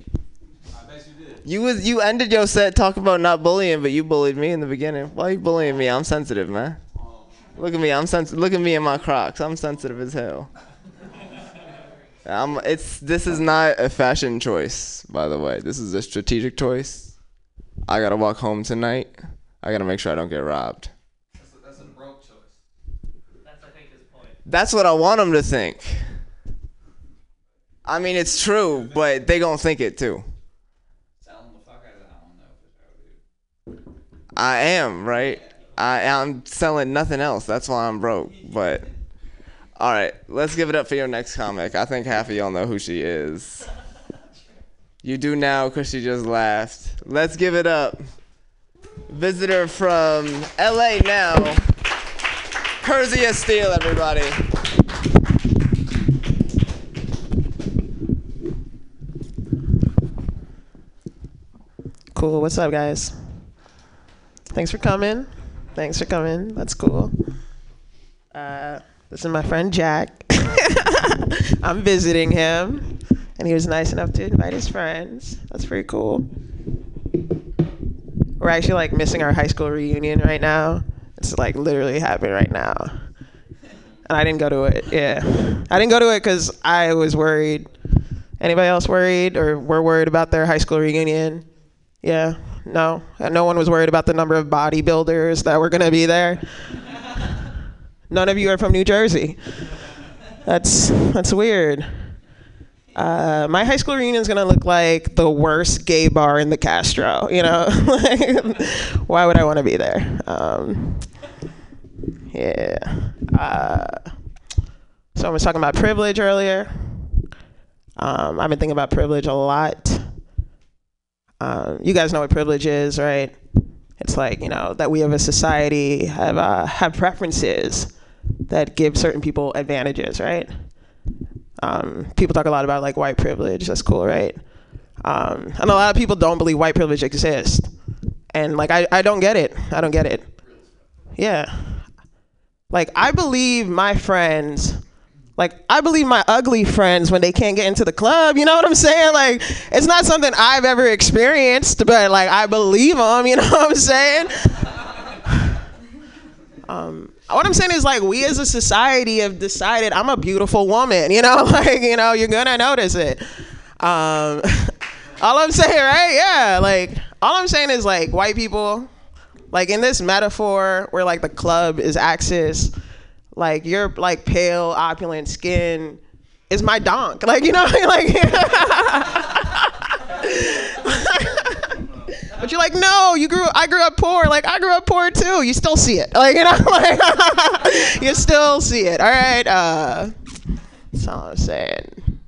You was you ended your set talking about not bullying, but you bullied me in the beginning. Why are you bullying me? I'm sensitive, man. Look at me. I'm sensitive. Look at me in my Crocs. I'm sensitive as hell. I'm, it's this is not a fashion choice, by the way. This is a strategic choice. I gotta walk home tonight. I gotta make sure I don't get robbed. That's a, that's a broke choice. That's I think his point. That's what I want them to think. I mean, it's true, but they gonna think it too. I am right. I I'm selling nothing else. That's why I'm broke. But all right, let's give it up for your next comic. I think half of y'all know who she is. You do now because she just laughed. Let's give it up. Visitor from LA now. Persia Steele, everybody. Cool. What's up, guys? Thanks for coming. Thanks for coming. That's cool. Uh, this is my friend Jack. [laughs] I'm visiting him, and he was nice enough to invite his friends. That's pretty cool. We're actually like missing our high school reunion right now. It's like literally happening right now. And I didn't go to it. Yeah. I didn't go to it because I was worried. Anybody else worried or were worried about their high school reunion? Yeah. No. And No one was worried about the number of bodybuilders that were going to be there. None of you are from New Jersey. That's that's weird. Uh, my high school reunion is gonna look like the worst gay bar in the Castro. You know, [laughs] why would I want to be there? Um, yeah. Uh, so I was talking about privilege earlier. Um, I've been thinking about privilege a lot. Um, you guys know what privilege is, right? It's like you know that we have a society have uh, have preferences that give certain people advantages, right? Um, people talk a lot about like white privilege. That's cool, right? Um, and a lot of people don't believe white privilege exists. And like I, I don't get it. I don't get it. Yeah. Like I believe my friends like I believe my ugly friends when they can't get into the club. You know what I'm saying? Like it's not something I've ever experienced, but like I believe them. You [laughs] know what I'm saying? Um, what I'm saying is like we as a society have decided I'm a beautiful woman. You know, [laughs] like you know you're gonna notice it. Um, [laughs] all I'm saying, right? Yeah, like all I'm saying is like white people, like in this metaphor where like the club is axis, like your like pale opulent skin is my donk. Like you know, like. [laughs] But you're like, no, you grew. I grew up poor. Like I grew up poor too. You still see it. Like you know, [laughs] like [laughs] you still see it. All right. Uh, that's all I'm saying.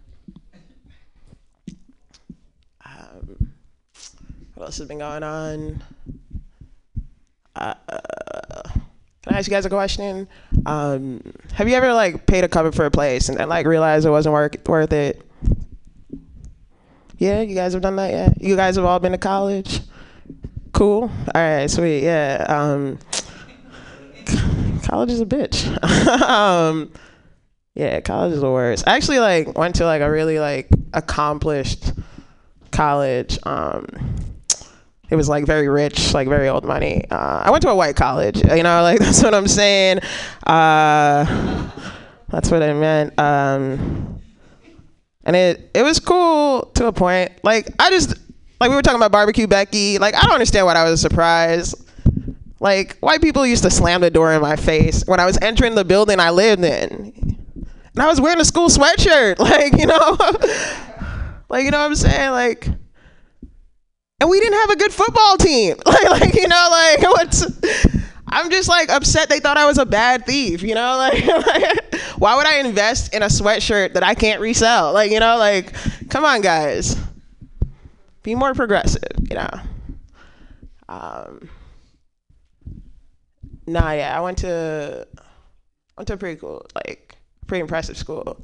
Um, what else has been going on? Uh, can I ask you guys a question? Um, have you ever like paid a cover for a place and then like realized it wasn't worth worth it? Yeah, you guys have done that. Yeah, you guys have all been to college. Cool. All right, sweet. Yeah. Um, college is a bitch. [laughs] um, yeah, college is the worst. I actually like went to like a really like accomplished college. Um, it was like very rich, like very old money. Uh, I went to a white college. You know, like [laughs] that's what I'm saying. Uh, that's what I meant. Um, and it it was cool to a point. Like I just like we were talking about barbecue Becky. Like I don't understand why I was surprised. Like white people used to slam the door in my face when I was entering the building I lived in. And I was wearing a school sweatshirt. [laughs] Like, you know, [laughs] like you know what I'm saying? Like and we didn't have a good football team. [laughs] Like like you know, like [laughs] what's I'm just like upset they thought I was a bad thief, you know? Like, [laughs] like why would I invest in a sweatshirt that I can't resell? Like, you know, like come on guys be more progressive, you know. Um, nah, yeah, I went to went to a pretty cool, like pretty impressive school.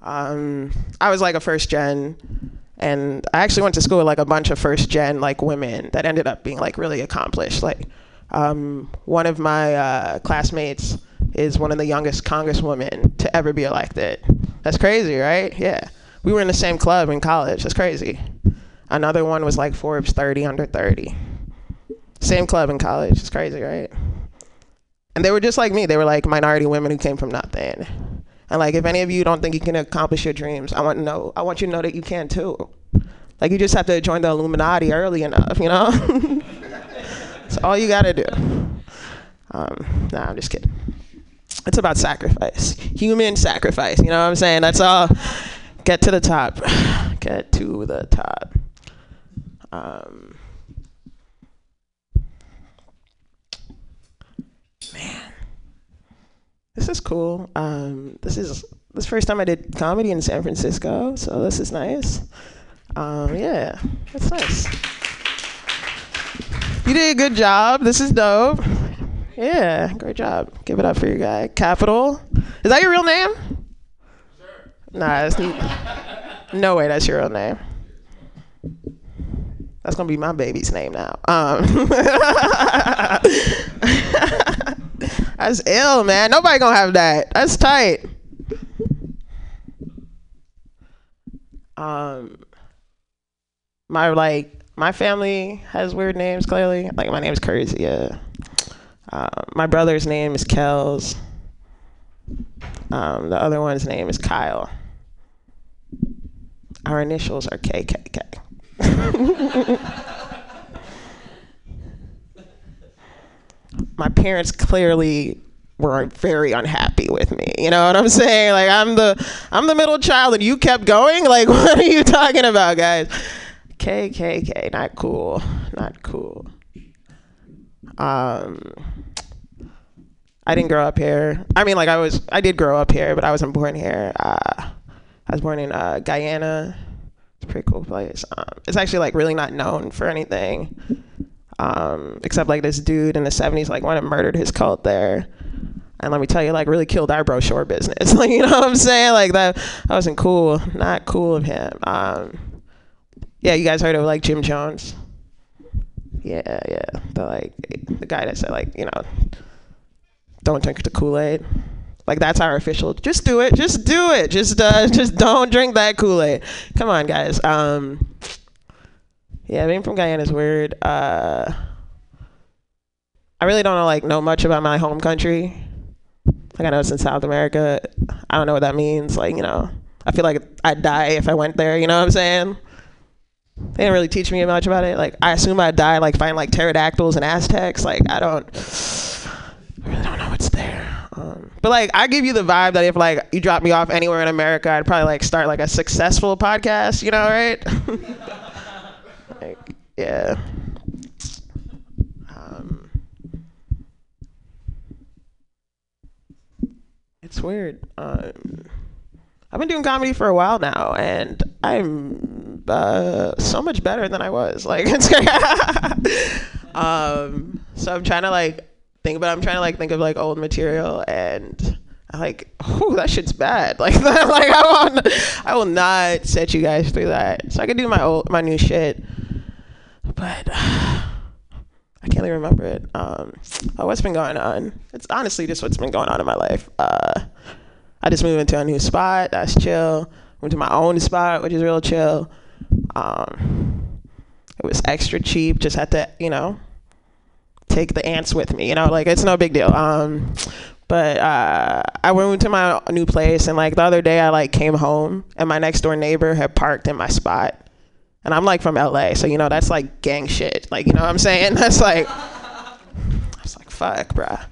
Um, I was like a first gen, and I actually went to school with like a bunch of first gen like women that ended up being like really accomplished. Like um, one of my uh, classmates is one of the youngest congresswomen to ever be elected. That's crazy, right? Yeah, we were in the same club in college. That's crazy. Another one was like Forbes 30 under 30. Same club in college. It's crazy, right? And they were just like me. They were like minority women who came from nothing. And like, if any of you don't think you can accomplish your dreams, I want to know. I want you to know that you can too. Like, you just have to join the Illuminati early enough, you know. [laughs] That's all you gotta do. Um, nah, I'm just kidding. It's about sacrifice, human sacrifice. You know what I'm saying? That's all. Get to the top. Get to the top. Um, man, this is cool. Um, this is this first time I did comedy in San Francisco, so this is nice. Um, yeah, that's nice. You did a good job. This is dope. Yeah, great job. Give it up for your guy. Capital. Is that your real name? Sure. Nah, that's no way. That's your real name. That's gonna be my baby's name now. Um, [laughs] that's ill, man. Nobody gonna have that. That's tight. Um, my like my family has weird names. Clearly, like my name's Curzia. Uh, my brother's name is Kells. Um, the other one's name is Kyle. Our initials are KKK. [laughs] my parents clearly were very unhappy with me. You know what I'm saying? Like I'm the I'm the middle child and you kept going? [laughs] Like what are you talking about, guys? KKK, not cool. Not cool. Um I didn't grow up here. I mean like I was I did grow up here, but I wasn't born here. Uh I was born in uh, Guyana. It's a pretty cool place. Um, it's actually like really not known for anything um, except like this dude in the 70s like went and murdered his cult there. And let me tell you like really killed our brochure business. [laughs] Like you know what i'm saying? Like that that wasn't cool. Not cool of him. Um, yeah you guys heard of like jim jones? Yeah yeah. The like the guy that said like you know don't drink the kool-aid. Like that's our official just do it. Just do it. Just uh [laughs] just don't drink that kool-aid. Come on guys. Um yeah, being from Guyana is weird. Uh, I really don't know like know much about my home country. Like I know it's in South America. I don't know what that means. Like you know, I feel like I'd die if I went there. You know what I'm saying? They didn't really teach me much about it. Like I assume I'd die like find like pterodactyls and Aztecs. Like I don't, I really don't know what's there. Um, but like I give you the vibe that if like you drop me off anywhere in America, I'd probably like start like a successful podcast. You know, right? [laughs] yeah. Um, it's weird. Um, I've been doing comedy for a while now, and I'm uh, so much better than I was. Like, [laughs] it's um, so I'm trying to like think but I'm trying to like think of like old material, and I like, oh, that shit's bad. [laughs] Like, [laughs] like I won't, I will not set you guys through that. So I can do my old, my new shit, but. [sighs] I can't even remember it. Um, oh, what's been going on? It's honestly just what's been going on in my life. Uh, I just moved into a new spot. That's chill. Went to my own spot, which is real chill. Um, it was extra cheap. Just had to, you know, take the ants with me. You know, like it's no big deal. Um, but uh, I went to my new place, and like the other day, I like came home, and my next door neighbor had parked in my spot. And I'm like from LA, so you know that's like gang shit. Like you know what I'm saying? [laughs] That's like, I was like, fuck, bruh.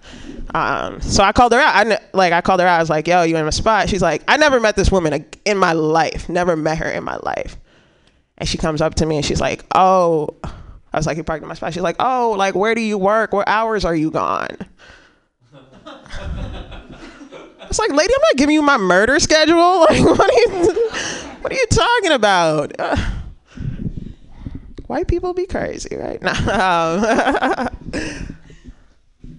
Um, so I called her out. I kn- like I called her out. I was like, yo, you in my spot? She's like, I never met this woman in my life. Never met her in my life. And she comes up to me and she's like, oh, I was like, you parked in my spot. She's like, oh, like where do you work? What hours are you gone? It's like, lady, I'm not giving you my murder schedule. [laughs] Like, what are you, [laughs] what are you talking about? Uh, white people be crazy, right? [laughs] [laughs]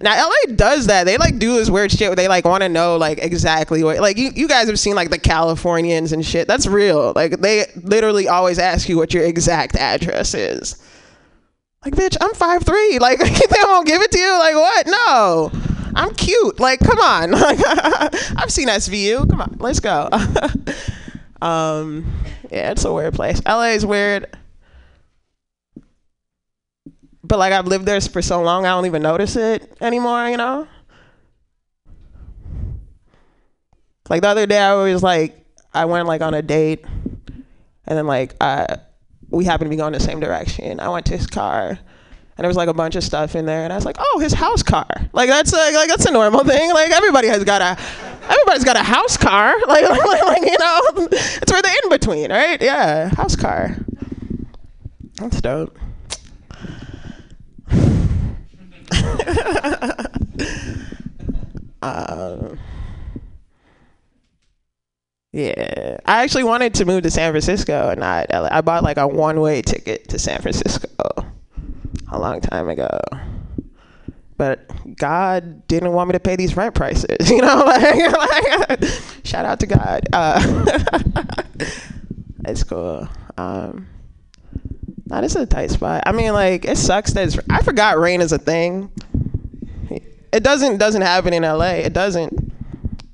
Now, now LA does that. They like do this weird shit where they like want to know like exactly what like you, you guys have seen like the Californians and shit. That's real. Like they literally always ask you what your exact address is. Like, bitch, I'm five three. [laughs] Like they won't give it to you. Like what? No. I'm cute. Like, come on. I've seen SVU. Come on, let's go. um, yeah, it's a weird place. LA is weird but like I've lived there for so long, I don't even notice it anymore. You know. Like the other day, I was like, I went like on a date, and then like I, we happened to be going the same direction. I went to his car, and there was like a bunch of stuff in there, and I was like, oh, his house car. Like that's like, like that's a normal thing. Like everybody has got a, everybody's got a house car. [laughs] Like like, [laughs] like you know, it's where the in between, right? Yeah, house car. That's dope. Uh, yeah, I actually wanted to move to San Francisco and not LA. I bought like a one-way ticket to San Francisco a long time ago, but God didn't want me to pay these rent prices. [laughs] You know, [laughs] like, like shout out to God. Uh, [laughs] it's cool. Um, that is a tight spot. I mean, like it sucks that it's, I forgot rain is a thing. It doesn't doesn't happen in LA. It doesn't.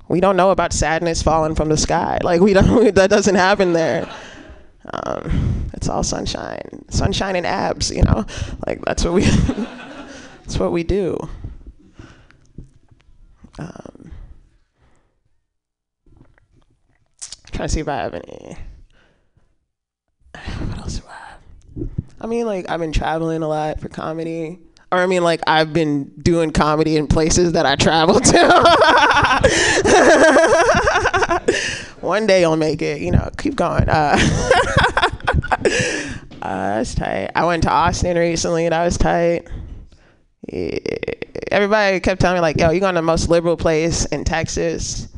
We don't know about sadness falling from the sky. Like we don't. [laughs] That doesn't happen there. um, it's all sunshine, sunshine and abs. You know, like that's what we [laughs] that's what we do. Um, trying to see if I have any. [sighs] What else do I? I mean, like I've been traveling a lot for comedy. Or I mean, like I've been doing comedy in places that I travel to. [laughs] One day I'll make it. You know, keep going. Uh, [laughs] uh, that's tight. I went to Austin recently. and I was tight. Yeah. Everybody kept telling me like, "Yo, you're going to the most liberal place in Texas?"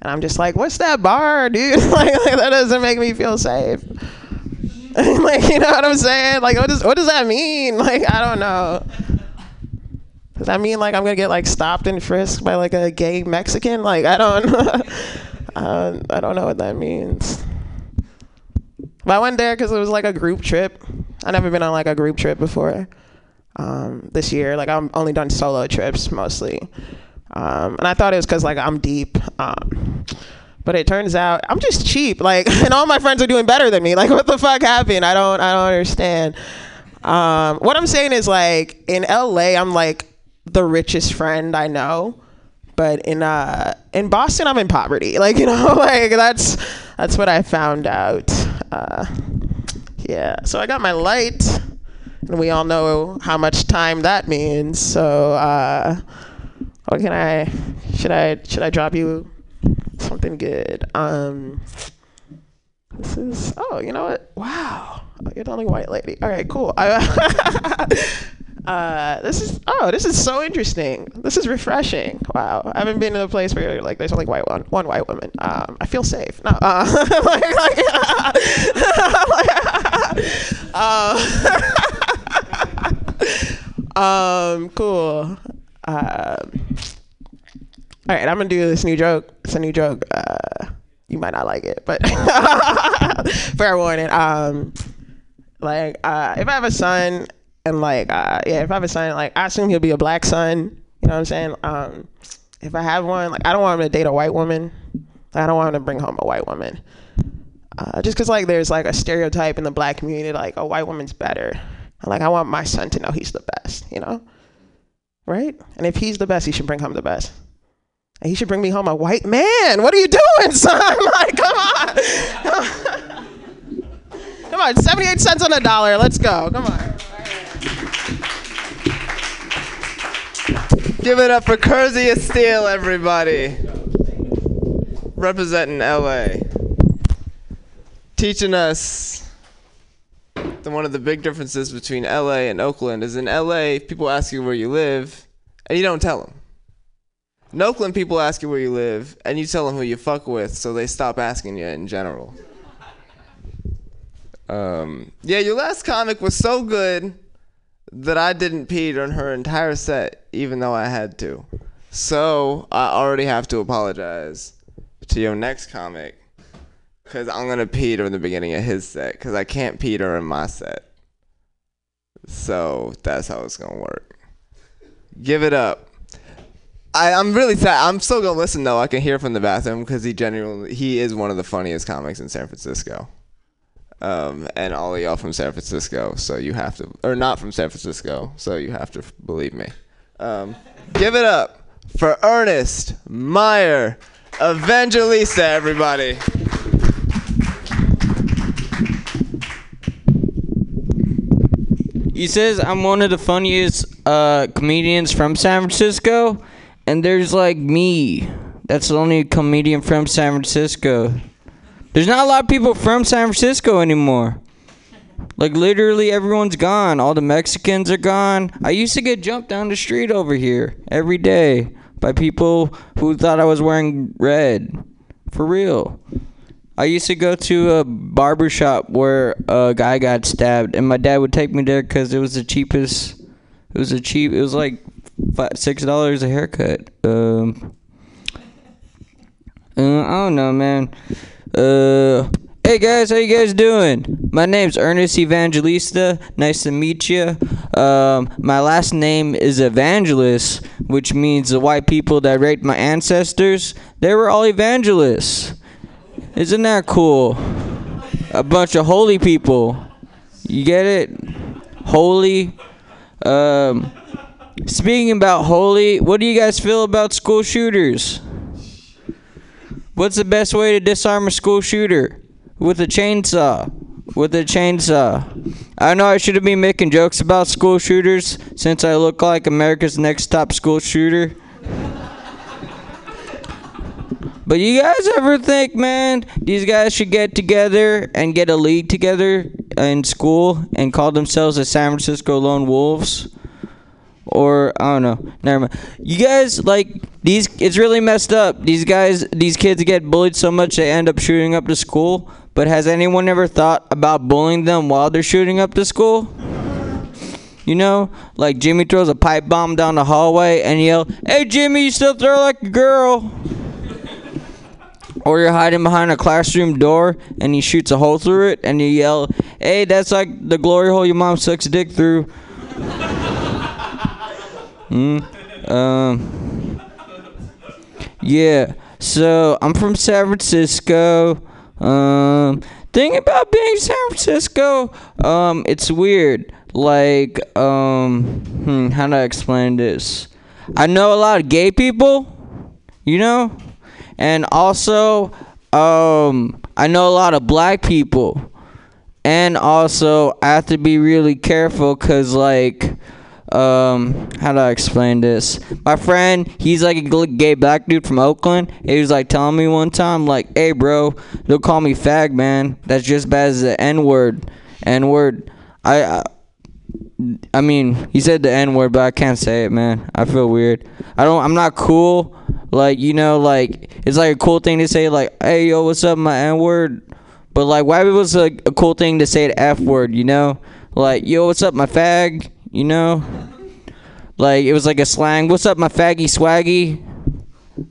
And I'm just like, "What's that bar, dude? like, [laughs] like, that doesn't make me feel safe." [laughs] like, you know what I'm saying? Like, what does what does that mean? Like, I don't know. Does that mean like I'm gonna get like stopped and frisked by like a gay Mexican? Like, I don't, [laughs] uh, I don't know what that means. But I went there because it was like a group trip. I never been on like a group trip before. Um, this year, like I'm only done solo trips mostly, um, and I thought it was because like I'm deep. Um, but it turns out I'm just cheap. Like, [laughs] and all my friends are doing better than me. Like, what the fuck happened? I don't, I don't understand. Um, what I'm saying is like in LA, I'm like the richest friend I know, but in uh in Boston, I'm in poverty. [laughs] Like, you know, [laughs] like that's that's what I found out. Uh, yeah. So I got my light, and we all know how much time that means. So, uh, what can I? Should I should I drop you something good. Um, this is oh, you know what? Wow, you're the only white lady. All right, cool. [laughs] Uh, this is oh, this is so interesting. This is refreshing. Wow, I haven't been in a place where like there's only white one, one white woman. Um, I feel safe. No, uh, [laughs] like, [laughs] like, uh, um, cool. Um. All right, I'm gonna do this new joke. It's a new joke. Uh, you might not like it, but [laughs] fair warning. Um, like, uh, if I have a son, and like, uh, yeah, if I have a son, like, I assume he'll be a black son. You know what I'm saying? Um, if I have one, like, I don't want him to date a white woman. I don't want him to bring home a white woman. Uh, just cause like there's like a stereotype in the black community, like a white woman's better. Like I want my son to know he's the best, you know? Right? And if he's the best, he should bring home the best. He should bring me home a white man. What are you doing, son? [laughs] Like, come on. [laughs] come on, 78 cents on a dollar. Let's go. Come on. Give it up for Kersey Steele, everybody. Representing LA. Teaching us that one of the big differences between LA and Oakland is in LA, people ask you where you live, and you don't tell them. In Oakland, people ask you where you live, and you tell them who you fuck with, so they stop asking you in general. Um, yeah, your last comic was so good that I didn't pee during her entire set, even though I had to. So I already have to apologize to your next comic, because I'm gonna pee during the beginning of his set, because I can't pee during my set. So that's how it's gonna work. Give it up. I, I'm really sad. I'm still gonna listen though. I can hear from the bathroom because he genuinely he is one of the funniest comics in San Francisco. Um, and all of y'all from San Francisco, so you have to, or not from San Francisco, so you have to believe me. Um, give it up for Ernest Meyer Evangelista, everybody. He says I'm one of the funniest uh, comedians from San Francisco, and there's like me. That's the only comedian from San Francisco. There's not a lot of people from San Francisco anymore. Like literally everyone's gone. All the Mexicans are gone. I used to get jumped down the street over here every day by people who thought I was wearing red. For real. I used to go to a barber shop where a guy got stabbed, and my dad would take me there because it was the cheapest. It was a cheap. It was like five, six dollars a haircut. Um, uh, I don't know, man. Uh, hey guys, how you guys doing? My name's Ernest Evangelista. Nice to meet you. Um, my last name is Evangelist, which means the white people that raped my ancestors, they were all evangelists. Isn't that cool? a bunch of holy people. You get it? Holy. Um, speaking about holy, what do you guys feel about school shooters? What's the best way to disarm a school shooter? With a chainsaw. With a chainsaw. I know I shouldn't be making jokes about school shooters since I look like America's next top school shooter. [laughs] But you guys ever think, man, these guys should get together and get a league together in school and call themselves the San Francisco Lone Wolves? Or I don't know. Never mind. You guys like these? It's really messed up. These guys, these kids get bullied so much they end up shooting up the school. But has anyone ever thought about bullying them while they're shooting up the school? You know, like Jimmy throws a pipe bomb down the hallway and yell, "Hey Jimmy, you still throw like a girl." Or you're hiding behind a classroom door and he shoots a hole through it and you yell, Hey, that's like the glory hole your mom sucks dick through. Mm, um, yeah, so I'm from San Francisco. Um, thing about being San Francisco, um, it's weird. Like, um, hmm, how do I explain this? I know a lot of gay people, you know? And also, um, I know a lot of black people. And also, I have to be really careful because, like, um, how do I explain this? My friend, he's like a gay black dude from Oakland. He was like telling me one time, like, hey, bro, they'll call me fag, man. That's just bad as the N word. N word. I, I I mean, he said the N word, but I can't say it, man. I feel weird. I don't. I'm not cool. Like you know, like it's like a cool thing to say, like, "Hey, yo, what's up, my N word?" But like, why was a, a cool thing to say the F word? You know, like, "Yo, what's up, my fag?" You know, like it was like a slang. What's up, my faggy swaggy?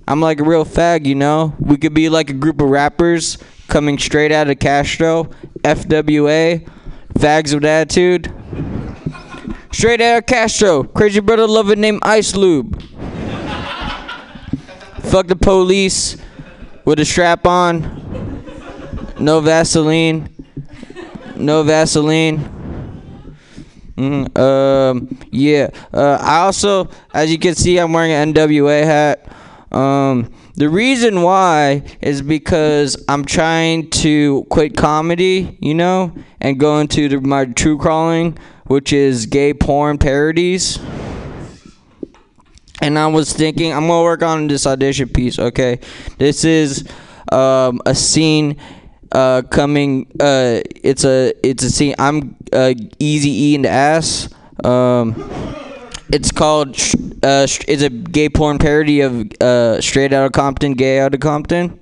I'm like a real fag, you know. We could be like a group of rappers coming straight out of Castro, FWA, fags with attitude. Straight out of Castro, crazy brother lover named Ice Lube. Fuck the police with a strap on. No Vaseline. No Vaseline. Mm, um, yeah. Uh, I also, as you can see, I'm wearing an NWA hat. Um, the reason why is because I'm trying to quit comedy, you know, and go into the, my true calling, which is gay porn parodies. And I was thinking, I'm gonna work on this audition piece. Okay, this is um, a scene uh, coming. Uh, it's a it's a scene. I'm uh, Easy E the ass. Um, it's called. Uh, it's a gay porn parody of uh, Straight Outta Compton, Gay Outta Compton.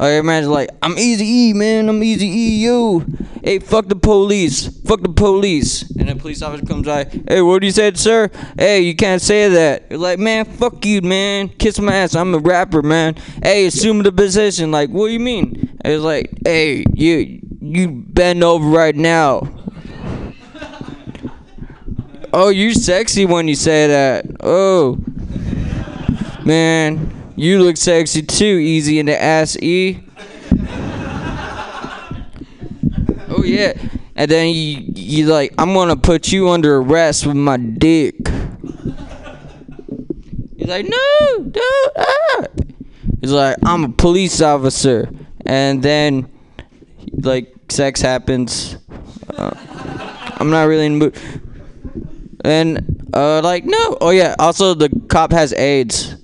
I imagine like I'm Easy E, man. I'm Easy E, yo. Hey, fuck the police. Fuck the police. And a police officer comes by. Hey, what do you said, sir? Hey, you can't say that. You're like, man, fuck you, man. Kiss my ass. I'm a rapper, man. Hey, assume the position. Like, what do you mean? It's like, hey, you you bend over right now. [laughs] Oh, you're sexy when you say that. Oh, man, you look sexy too. Easy in the ass, E. Oh yeah, and then you you like, I'm gonna put you under arrest with my dick. He's like, no, don't. Ah. He's like, I'm a police officer, and then like sex happens. Uh, I'm not really in the mood. And uh, like no, oh yeah. Also, the cop has AIDS.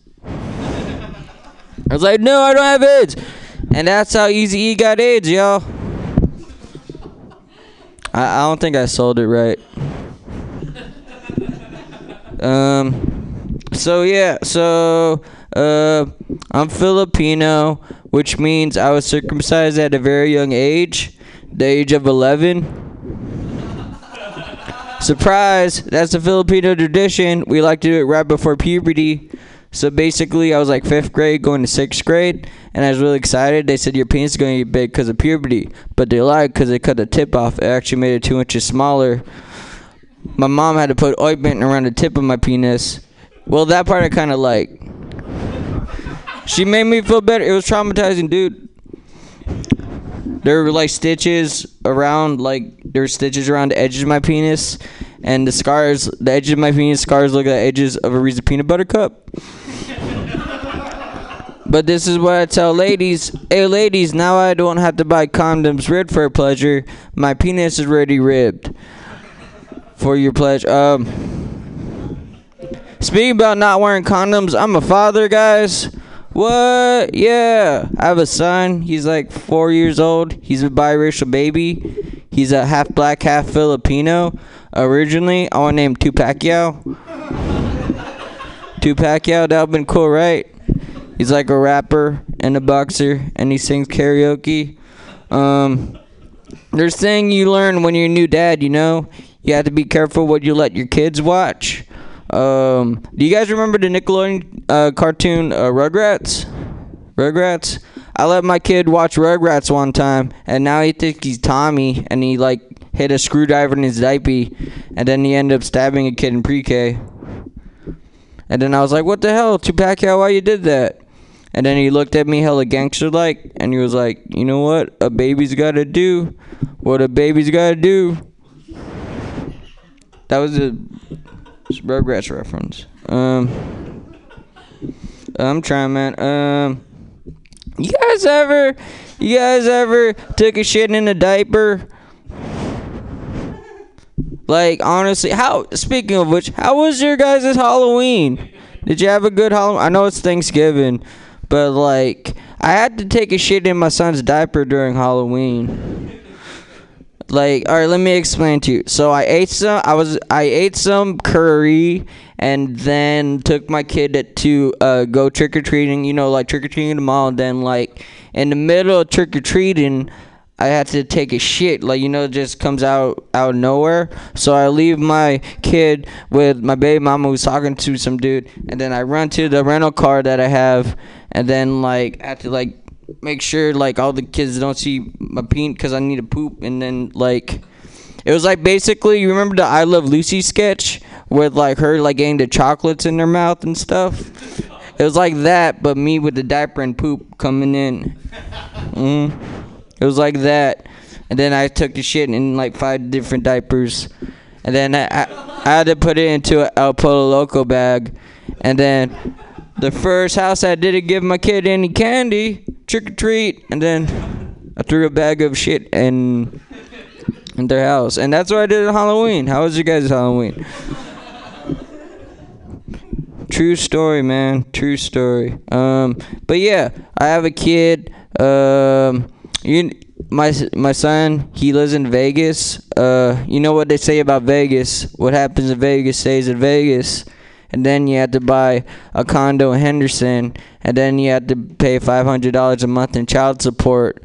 I was like, no, I don't have AIDS, and that's how Easy E got AIDS, y'all. I, I don't think I sold it right. Um. So yeah. So uh, I'm Filipino, which means I was circumcised at a very young age, the age of 11. Surprise! That's the Filipino tradition. We like to do it right before puberty. So basically, I was like fifth grade going to sixth grade, and I was really excited. They said your penis is going to get big because of puberty, but they lied because they cut the tip off. It actually made it two inches smaller. My mom had to put ointment around the tip of my penis. Well, that part I kind of like. She made me feel better. It was traumatizing, dude. there were like stitches around like there were stitches around the edges of my penis, and the scars, the edges of my penis scars look like the edges of a Reese's peanut butter cup. [laughs] But this is what I tell ladies. Hey, ladies, now I don't have to buy condoms ribbed for pleasure. My penis is already ribbed for your pleasure. Um, speaking about not wearing condoms, I'm a father, guys. What? Yeah, I have a son. He's like four years old. He's a biracial baby. He's a half black, half Filipino. Originally, I want to name Tupacquiao. Tupacquiao, that would've been cool, right? He's like a rapper and a boxer, and he sings karaoke. Um, there's thing you learn when you're a new dad. You know, you have to be careful what you let your kids watch. Um, do you guys remember the Nickelodeon uh, cartoon uh, Rugrats? Rugrats. I let my kid watch Rugrats one time, and now he thinks he's Tommy, and he like hit a screwdriver in his diaper, and then he ended up stabbing a kid in pre-K. And then I was like, "What the hell, Tupac? Why you did that?" And then he looked at me hella gangster like, and he was like, "You know what? A baby's gotta do what a baby's gotta do." That was a Rugrats reference. Um, I'm trying, man. Um, you guys ever, you guys ever took a shit in a diaper? Like honestly, how? Speaking of which, how was your guys' Halloween? Did you have a good Halloween? I know it's Thanksgiving, but like, I had to take a shit in my son's diaper during Halloween. Like, all right, let me explain to you. So I ate some. I was I ate some curry, and then took my kid to uh, go trick or treating. You know, like trick or treating in the mall. And then like in the middle of trick or treating, I had to take a shit. Like you know, just comes out out of nowhere. So I leave my kid with my baby mama who's talking to some dude, and then I run to the rental car that I have, and then like I have to like make sure like all the kids don't see my peen because I need to poop, and then like. It was like basically, you remember the I Love Lucy sketch with like her like getting the chocolates in her mouth and stuff. It was like that, but me with the diaper and poop coming in. Mm. It was like that, and then I took the shit in like five different diapers, and then I, I, I had to put it into a El Pollo Loco bag, and then the first house I didn't give my kid any candy, trick or treat, and then I threw a bag of shit in in their house, and that's what I did on Halloween. How was your guys' Halloween? True story, man. True story. Um, but yeah, I have a kid. Um, you, my my son, he lives in Vegas. Uh, you know what they say about Vegas? What happens in Vegas stays in Vegas. And then you have to buy a condo in Henderson, and then you have to pay five hundred dollars a month in child support.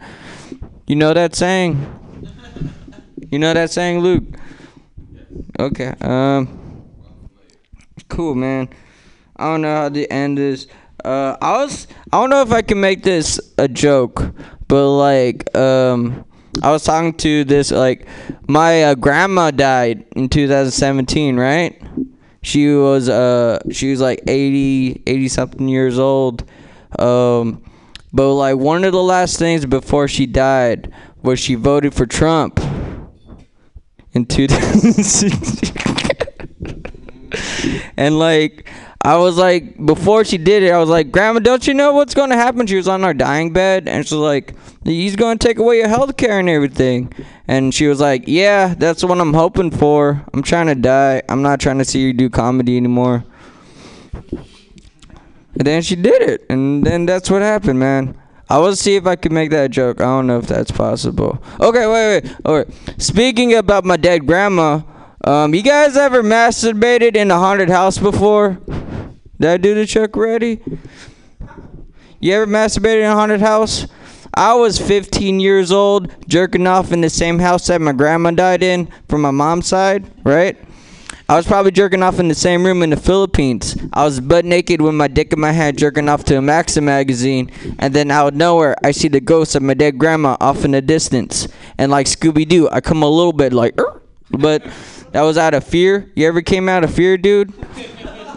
You know that saying? You know that saying, Luke? Okay. Um. Cool, man. I don't know how the end is. Uh, I was. I don't know if I can make this a joke, but like, um, I was talking to this like, my uh, grandma died in 2017, right? She was uh, she was like 80, 80 something years old. Um, but like one of the last things before she died was she voted for Trump in 2016. [laughs] and like I was like before she did it, I was like, Grandma, don't you know what's gonna happen? She was on our dying bed and she's like, He's gonna take away your health care and everything. And she was like, Yeah, that's what I'm hoping for. I'm trying to die. I'm not trying to see you do comedy anymore. And then she did it, and then that's what happened, man. I will see if I can make that joke. I don't know if that's possible. Okay, wait, wait. All right. Speaking about my dead grandma, um, you guys ever masturbated in a haunted house before? Did I do the check ready? You ever masturbated in a haunted house? I was 15 years old, jerking off in the same house that my grandma died in from my mom's side, right? I was probably jerking off in the same room in the Philippines. I was butt naked with my dick in my hand jerking off to a Maxim magazine, and then out of nowhere, I see the ghost of my dead grandma off in the distance. And like Scooby Doo, I come a little bit like, "Er," but that was out of fear. You ever came out of fear, dude?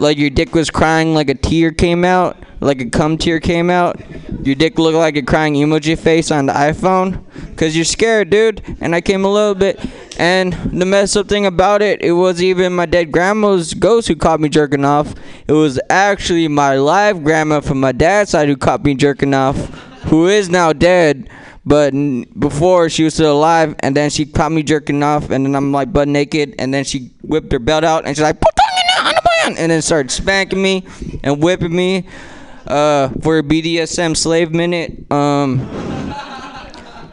Like your dick was crying like a tear came out? like a cum tear came out. Your dick looked like a crying emoji face on the iPhone. Cause you're scared, dude. And I came a little bit. And the messed up thing about it, it was even my dead grandma's ghost who caught me jerking off. It was actually my live grandma from my dad's side who caught me jerking off, who is now dead. But before she was still alive, and then she caught me jerking off, and then I'm like butt naked, and then she whipped her belt out, and she's like, "Put on your underwear," and then started spanking me and whipping me uh, for a BDSM slave minute. Um,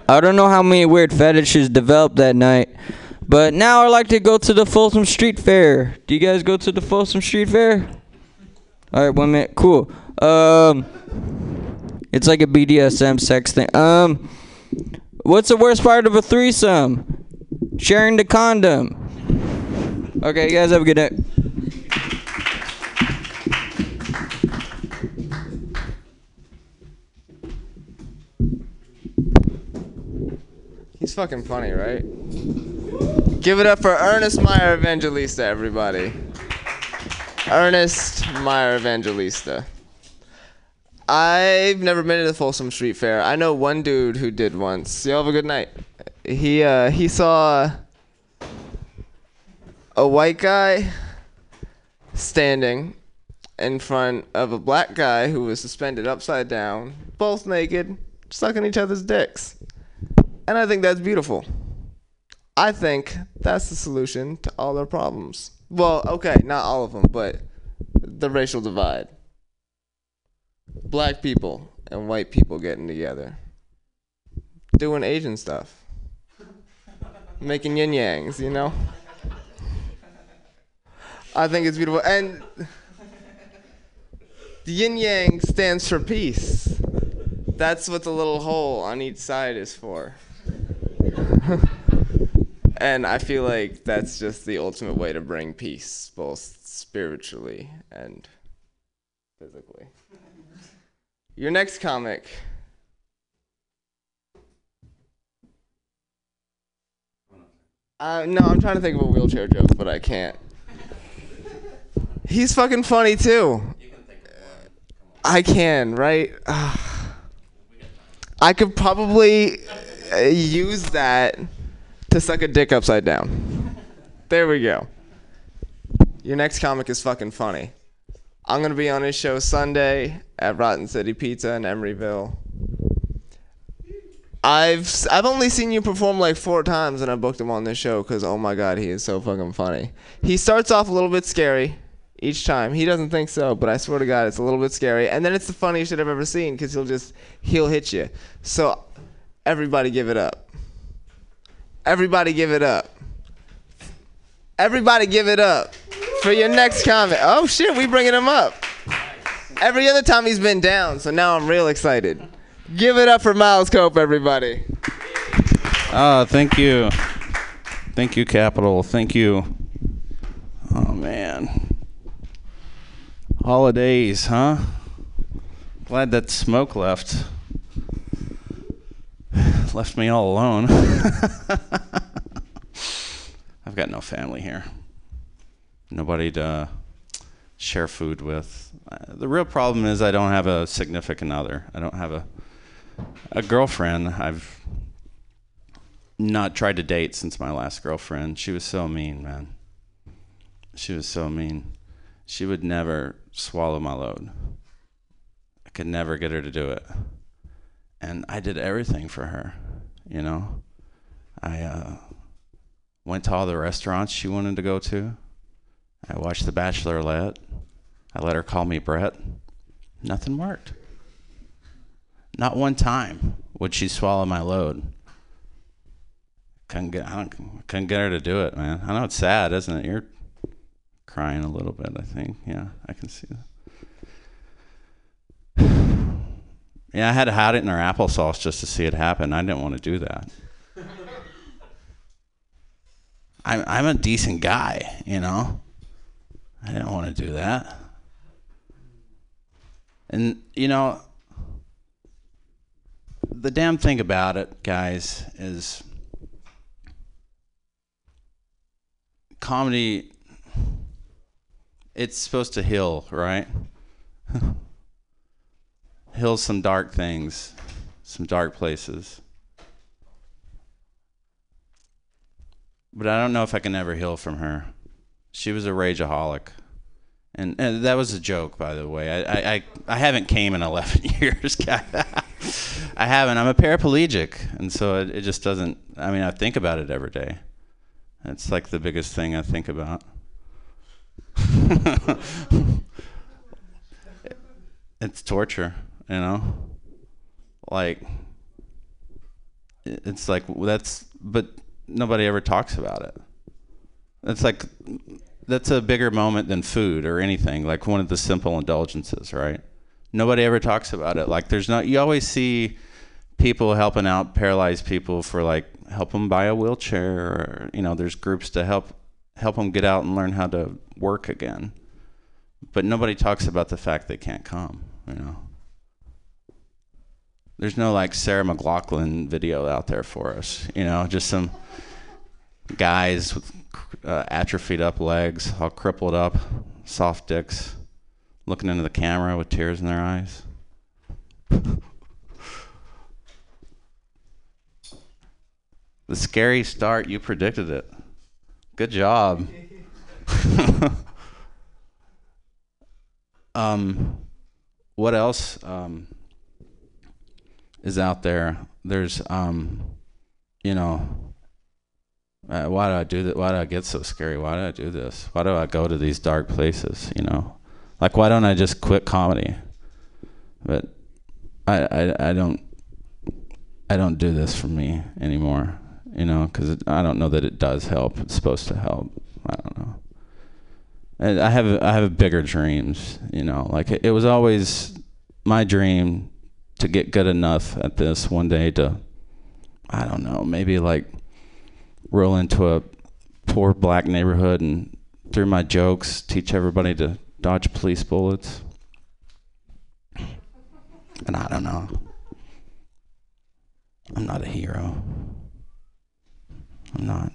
I don't know how many weird fetishes developed that night, but now I like to go to the Folsom Street Fair. Do you guys go to the Folsom Street Fair? All right, one minute. Cool. Um, it's like a BDSM sex thing. Um, what's the worst part of a threesome? Sharing the condom. Okay, you guys have a good night. Fucking funny, right? Give it up for Ernest Meyer Evangelista, everybody. Ernest Meyer Evangelista. I've never been to the Folsom Street Fair. I know one dude who did once. Y'all have a good night. He uh, he saw a white guy standing in front of a black guy who was suspended upside down, both naked, sucking each other's dicks. And I think that's beautiful. I think that's the solution to all our problems. Well, okay, not all of them, but the racial divide. Black people and white people getting together. Doing Asian stuff. Making yin yangs, you know? I think it's beautiful. And the yin yang stands for peace. That's what the little hole on each side is for. [laughs] and I feel like that's just the ultimate way to bring peace, both spiritually and physically. Your next comic. Uh, no, I'm trying to think of a wheelchair joke, but I can't. He's fucking funny too. I can, right? [sighs] I could probably use that to suck a dick upside down. There we go. Your next comic is fucking funny. I'm gonna be on his show Sunday at Rotten City Pizza in Emeryville. I've I've only seen you perform like four times, and I booked him on this show because oh my god, he is so fucking funny. He starts off a little bit scary each time. He doesn't think so, but I swear to God, it's a little bit scary. And then it's the funniest shit I've ever seen because he'll just he'll hit you. So everybody, give it up. Everybody, give it up. Everybody, give it up for your next comment. Oh shit, we bringing him up. Every other time he's been down, so now I'm real excited. Give it up for Miles Cope, everybody. Ah, thank you. Thank you, Capital. Thank you. Oh, man. Holidays, huh? Glad that smoke left. [sighs] Left me all alone. [laughs] I've got no family here. Nobody to share food with. Uh, The real problem is I don't have a significant other. I don't have a a girlfriend. I've not tried to date since my last girlfriend. She was so mean, man. She was so mean. She would never swallow my load. I could never get her to do it. And I did everything for her, you know. I uh, went to all the restaurants she wanted to go to. I watched The Bachelorette. I let her call me Brett. Nothing worked. Not one time would she swallow my load. Couldn't get, I couldn't get her to do it, man. I know it's sad, isn't it? You're crying a little bit, I think. Yeah, I can see that. [sighs] [sighs] Yeah, I had to hide it in her applesauce just to see it happen. I didn't want to do that. [laughs] I'm I'm a decent guy, you know. I didn't want to do that. And you know, the damn thing about it, guys, is comedy it's supposed to heal, right? [laughs] heals some dark things, some dark places. But I don't know if I can ever heal from her. She was a rageaholic. And, and that was a joke, by the way. I, I, I, haven't came in [laughs] 11 years. [laughs] I haven't. I'm a paraplegic. And so it, it just doesn't, I mean, I think about it every day. It's like the biggest thing I think about. [laughs] it's torture, you know? Like, it's like, that's, but nobody ever talks about it. It's like, that's a bigger moment than food or anything, like one of the simple indulgences, right? Nobody ever talks about it. Like, there's not, you always see people helping out paralyzed people for like help them buy a wheelchair or you know there's groups to help help them get out and learn how to work again but nobody talks about the fact they can't come you know there's no like Sarah McLachlan video out there for us you know just some guys with uh, atrophied up legs all crippled up soft dicks looking into the camera with tears in their eyes [laughs] The scary start, you predicted it. Good job. [laughs] um, what else um, is out there? There's, um, you know, uh, why do I do that? Why do I get so scary? Why do I do this? Why do I go to these dark places? You know, like why don't I just quit comedy? But I, I, I don't, I don't do this for me anymore you know, because I don't know that it does help. It's supposed to help. I don't know. And I have I have bigger dreams, you know. Like it, it was always my dream to get good enough at this one day to, I don't know, maybe like roll into a poor black neighborhood and through my jokes teach everybody to dodge police bullets. And I don't know. I'm not a hero. I'm not.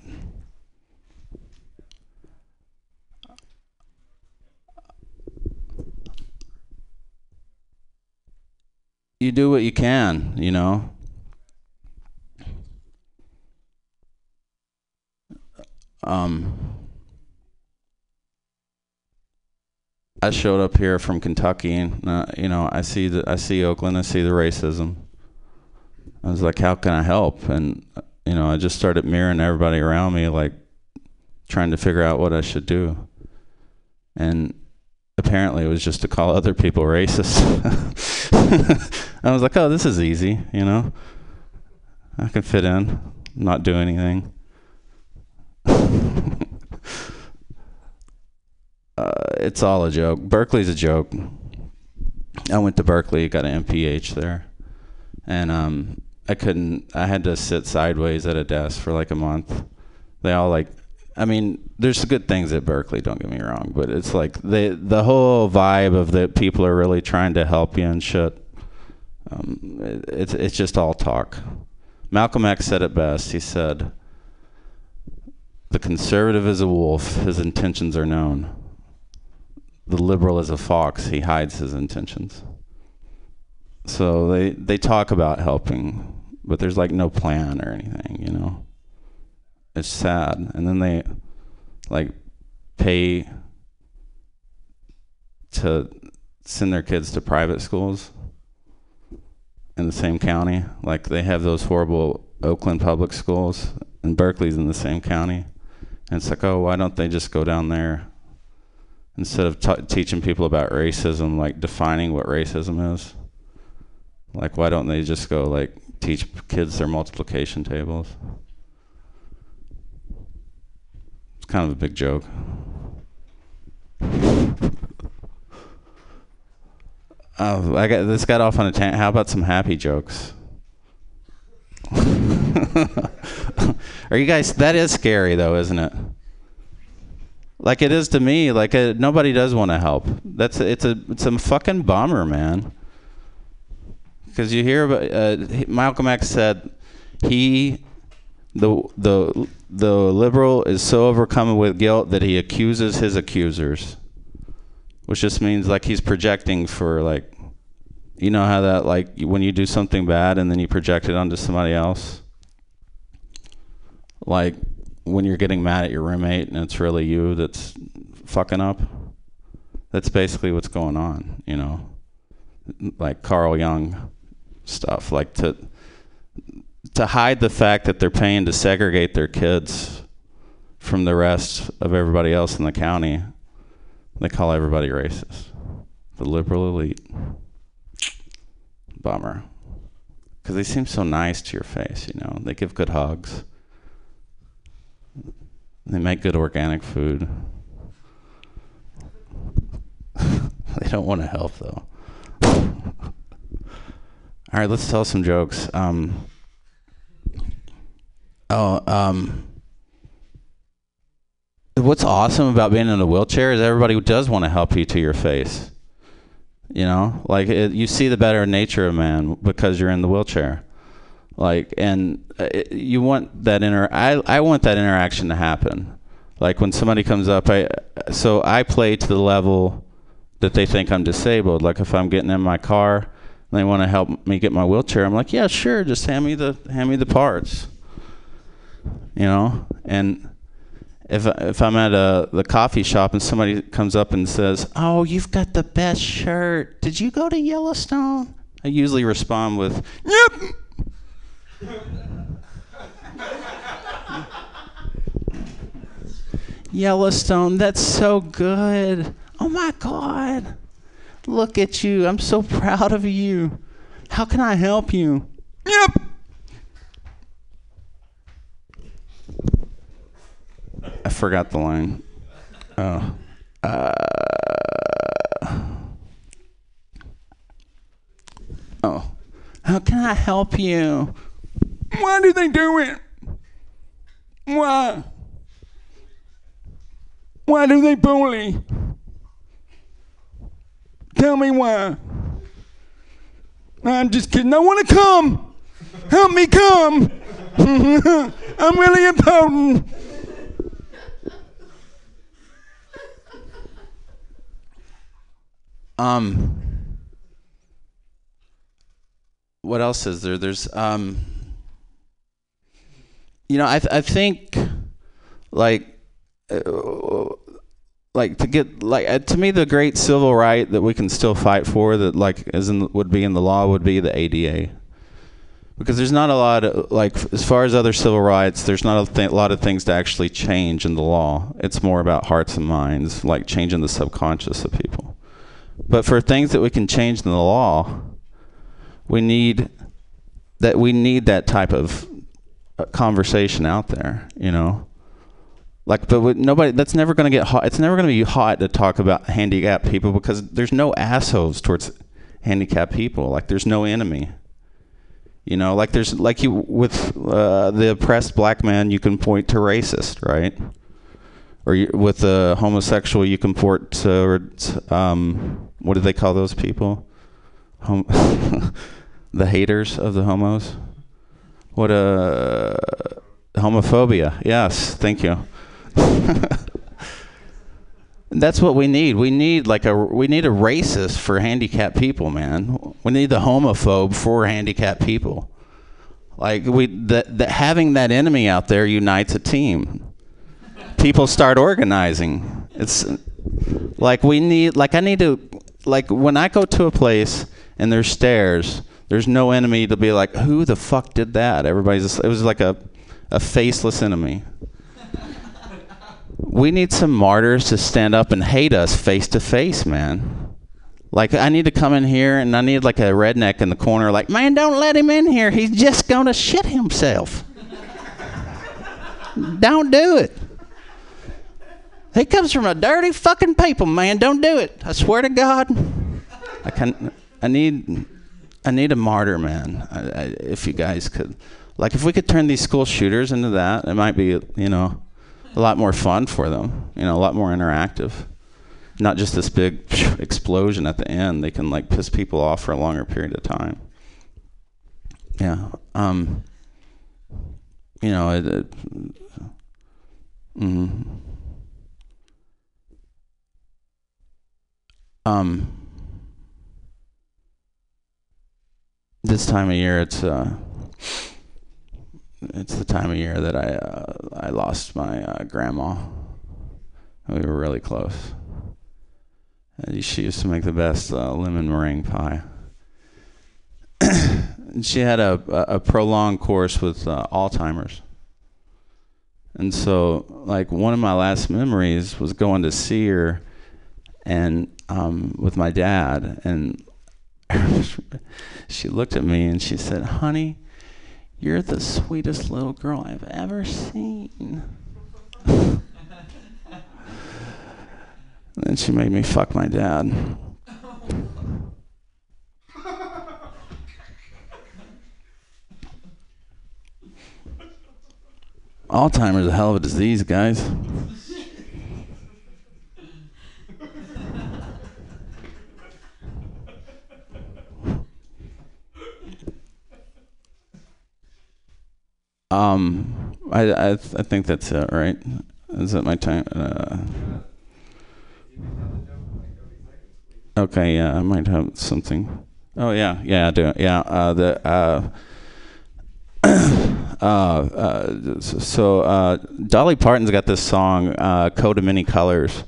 You do what you can, you know. Um, I showed up here from Kentucky, and uh, you know, I see the I see Oakland, I see the racism. I was like, how can I help? And you know, I just started mirroring everybody around me, like trying to figure out what I should do. And apparently, it was just to call other people racist. [laughs] I was like, oh, this is easy, you know. I can fit in, not do anything. [laughs] uh, it's all a joke. Berkeley's a joke. I went to Berkeley, got an MPH there, and um, I couldn't. I had to sit sideways at a desk for like a month. They all like. I mean, there's good things at Berkeley. Don't get me wrong, but it's like they the whole vibe of that people are really trying to help you and shit. Um, it, it's it's just all talk. Malcolm X said it best. He said, "The conservative is a wolf. His intentions are known. The liberal is a fox. He hides his intentions." So they they talk about helping, but there's like no plan or anything, you know. It's sad. And then they like pay to send their kids to private schools in the same county. Like they have those horrible Oakland public schools, and Berkeley's in the same county. And it's like, oh, why don't they just go down there instead of t- teaching people about racism, like defining what racism is? Like, why don't they just go like teach kids their multiplication tables? It's kind of a big joke. Oh, I got this got off on a tangent. How about some happy jokes? [laughs] Are you guys? That is scary, though, isn't it? Like it is to me. Like uh nobody does want to help. That's it's a it's a fucking bummer, man. Because you hear about uh, Malcolm X said he the the the liberal is so overcome with guilt that he accuses his accusers, which just means like he's projecting for like You know how that like when you do something bad and then you project it onto somebody else. Like when you're getting mad at your roommate and it's really you that's fucking up. That's basically what's going on, you know. Like Carl Jung stuff, like to to hide the fact that they're paying to segregate their kids from the rest of everybody else in the county. They call everybody racist. The liberal elite. Bummer. Because they seem so nice to your face, you know. They give good hugs. They make good organic food. [laughs] they don't want to help, though. [laughs] All right, let's tell some jokes. Um, oh, um, what's awesome about being in a wheelchair is everybody does want to help you to your face. You know, like it, you see the better nature of man because you're in the wheelchair. Like, and uh, it, you want that inter. I I want that interaction to happen. Like when somebody comes up, I so I play to the level that they think I'm disabled. Like if I'm getting in my car and they want to help me get my wheelchair, I'm like, yeah, sure, just hand me the hand me the parts. You know, and if if I'm at a the coffee shop and somebody comes up and says, "Oh, you've got the best shirt. Did you go to Yellowstone?" I usually respond with, "Yep." [laughs] Yellowstone, that's so good. Oh my God. Look at you. I'm so [laughs] proud of you. How can I help you? Yep. I forgot the line. Oh. Uh, oh. How can I help you? Why do they do it? Why? Why do they bully? Tell me why. I'm just kidding. I want to come. Help me come. [laughs] I'm really important. Um, what else is there? There's um, you know, I th- I think like uh, like to get like uh, to me the great civil right that we can still fight for that like as in would be in the law would be the ADA. Because there's not a lot of like as far as other civil rights, there's not a th- lot of things to actually change in the law. It's more about hearts and minds, like changing the subconscious of people. But for things that we can change in the law, we need that we need that type of uh, conversation out there, you know. Like, but nobody, that's never going to get hot. It's never going to be hot to talk about handicapped people because there's no assholes towards handicapped people. Like, there's no enemy. You know, like there's like you with uh, the oppressed black man, you can point to racist, right? Or you, with the homosexual, you can point to um, what do they call those people? Hom- [laughs] the haters of the homos. What a uh, homophobia. Yes, thank you. [laughs] That's what we need. We need like a we need a racist for handicapped people, man. We need the homophobe for handicapped people. Like we that that having that enemy out there unites a team. People start organizing. It's like we need like I need to like when I go to a place and there's stairs, there's no enemy to be like, who the fuck did that? Everybody's just, it was like a a faceless enemy. [laughs] We need some martyrs to stand up and hate us face to face, man. Like I need to come in here and I need like a redneck in the corner, like, man, don't let him in here. He's just gonna shit himself. [laughs] don't do it. He comes from a dirty fucking people, man. Don't do it. I swear to God. I can. I need. I need a martyr, man. I, I, if you guys could, like, if we could turn these school shooters into that, it might be, you know, a lot more fun for them. You know, a lot more interactive. Not just this big [sniffs] explosion at the end. They can like piss people off for a longer period of time. Yeah. Um. You know. It. it mm, um. this time of year, it's uh, it's the time of year that I uh, I lost my uh, grandma. We were really close. And she used to make the best uh, lemon meringue pie. [coughs] She had a, a a prolonged course with uh, Alzheimer's. And so, like, one of my last memories was going to see her and um, with my dad. And [laughs] she looked at me and she said, Honey, you're the sweetest little girl I've ever seen. [laughs] then she made me fuck my dad. [laughs] Alzheimer's a hell of a disease, guys. Um, I I, I think that's it, right? Is that my time? Uh, okay, yeah, I might have something. Oh yeah, yeah, I do. Yeah, uh, the uh, [coughs] uh, uh, so uh, Dolly Parton's got this song, uh, "Coat of Many Colors,"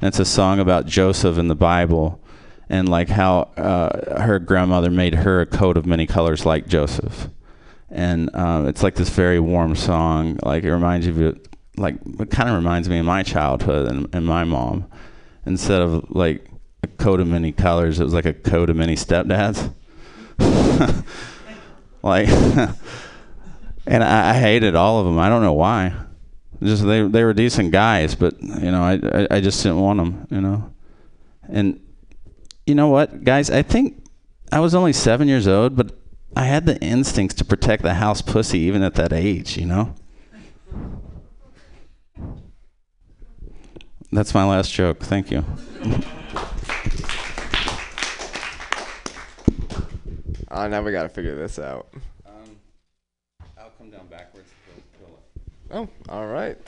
and it's a song about Joseph in the Bible, and like how her grandmother made her a coat of many colors like Joseph, and um, it's like this very warm song. Like it reminds you of like it kind of reminds me of my childhood and, and my mom. Instead of like a coat of many colors, it was like a coat of many stepdads. [laughs] like. [laughs] and I, I hated all of them. I don't know why. Just they they were decent guys, but you know I, I I just didn't want them. You know, and you know what, guys? I think I was only seven years old, but I had the instincts to protect the house pussy even at that age. You know. That's my last joke. Thank you. [laughs] Oh, now we gotta figure this out. Um, I'll come down backwards. Oh, all right.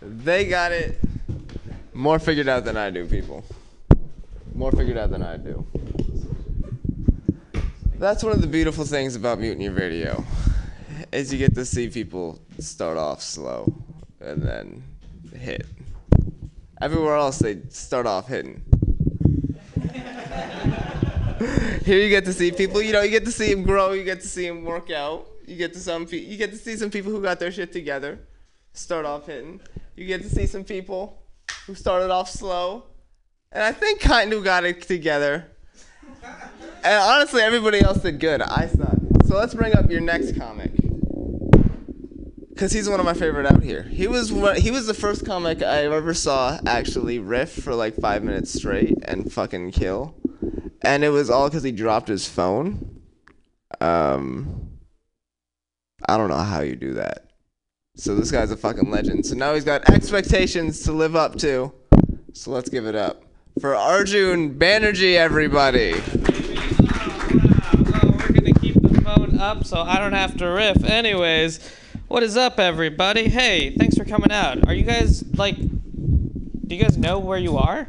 They got it more figured out than I do, people. More figured out than I do. That's one of the beautiful things about Mutiny Radio, is you get to see people start off slow and then hit. Everywhere else, they start off hitting. [laughs] Here you get to see people, you know, you get to see them grow, you get to see them work out. You get to some pe- you get to see some people who got their shit together, start off hitting. You get to see some people who started off slow, and I think kind of got it together. And honestly, everybody else did good. I suck. So let's bring up your next comic, cause he's one of my favorite out here. He was he was the first comic I ever saw actually riff for like five minutes straight and fucking kill, and it was all cause he dropped his phone. Um. I don't know how you do that. So this guy's a fucking legend. So now he's got expectations to live up to. So let's give it up for Arjun Banerjee, everybody. Oh, phone up so I don't have to riff. Anyways, what is up, everybody? Hey, thanks for coming out. Are you guys like? Do you guys know where you are?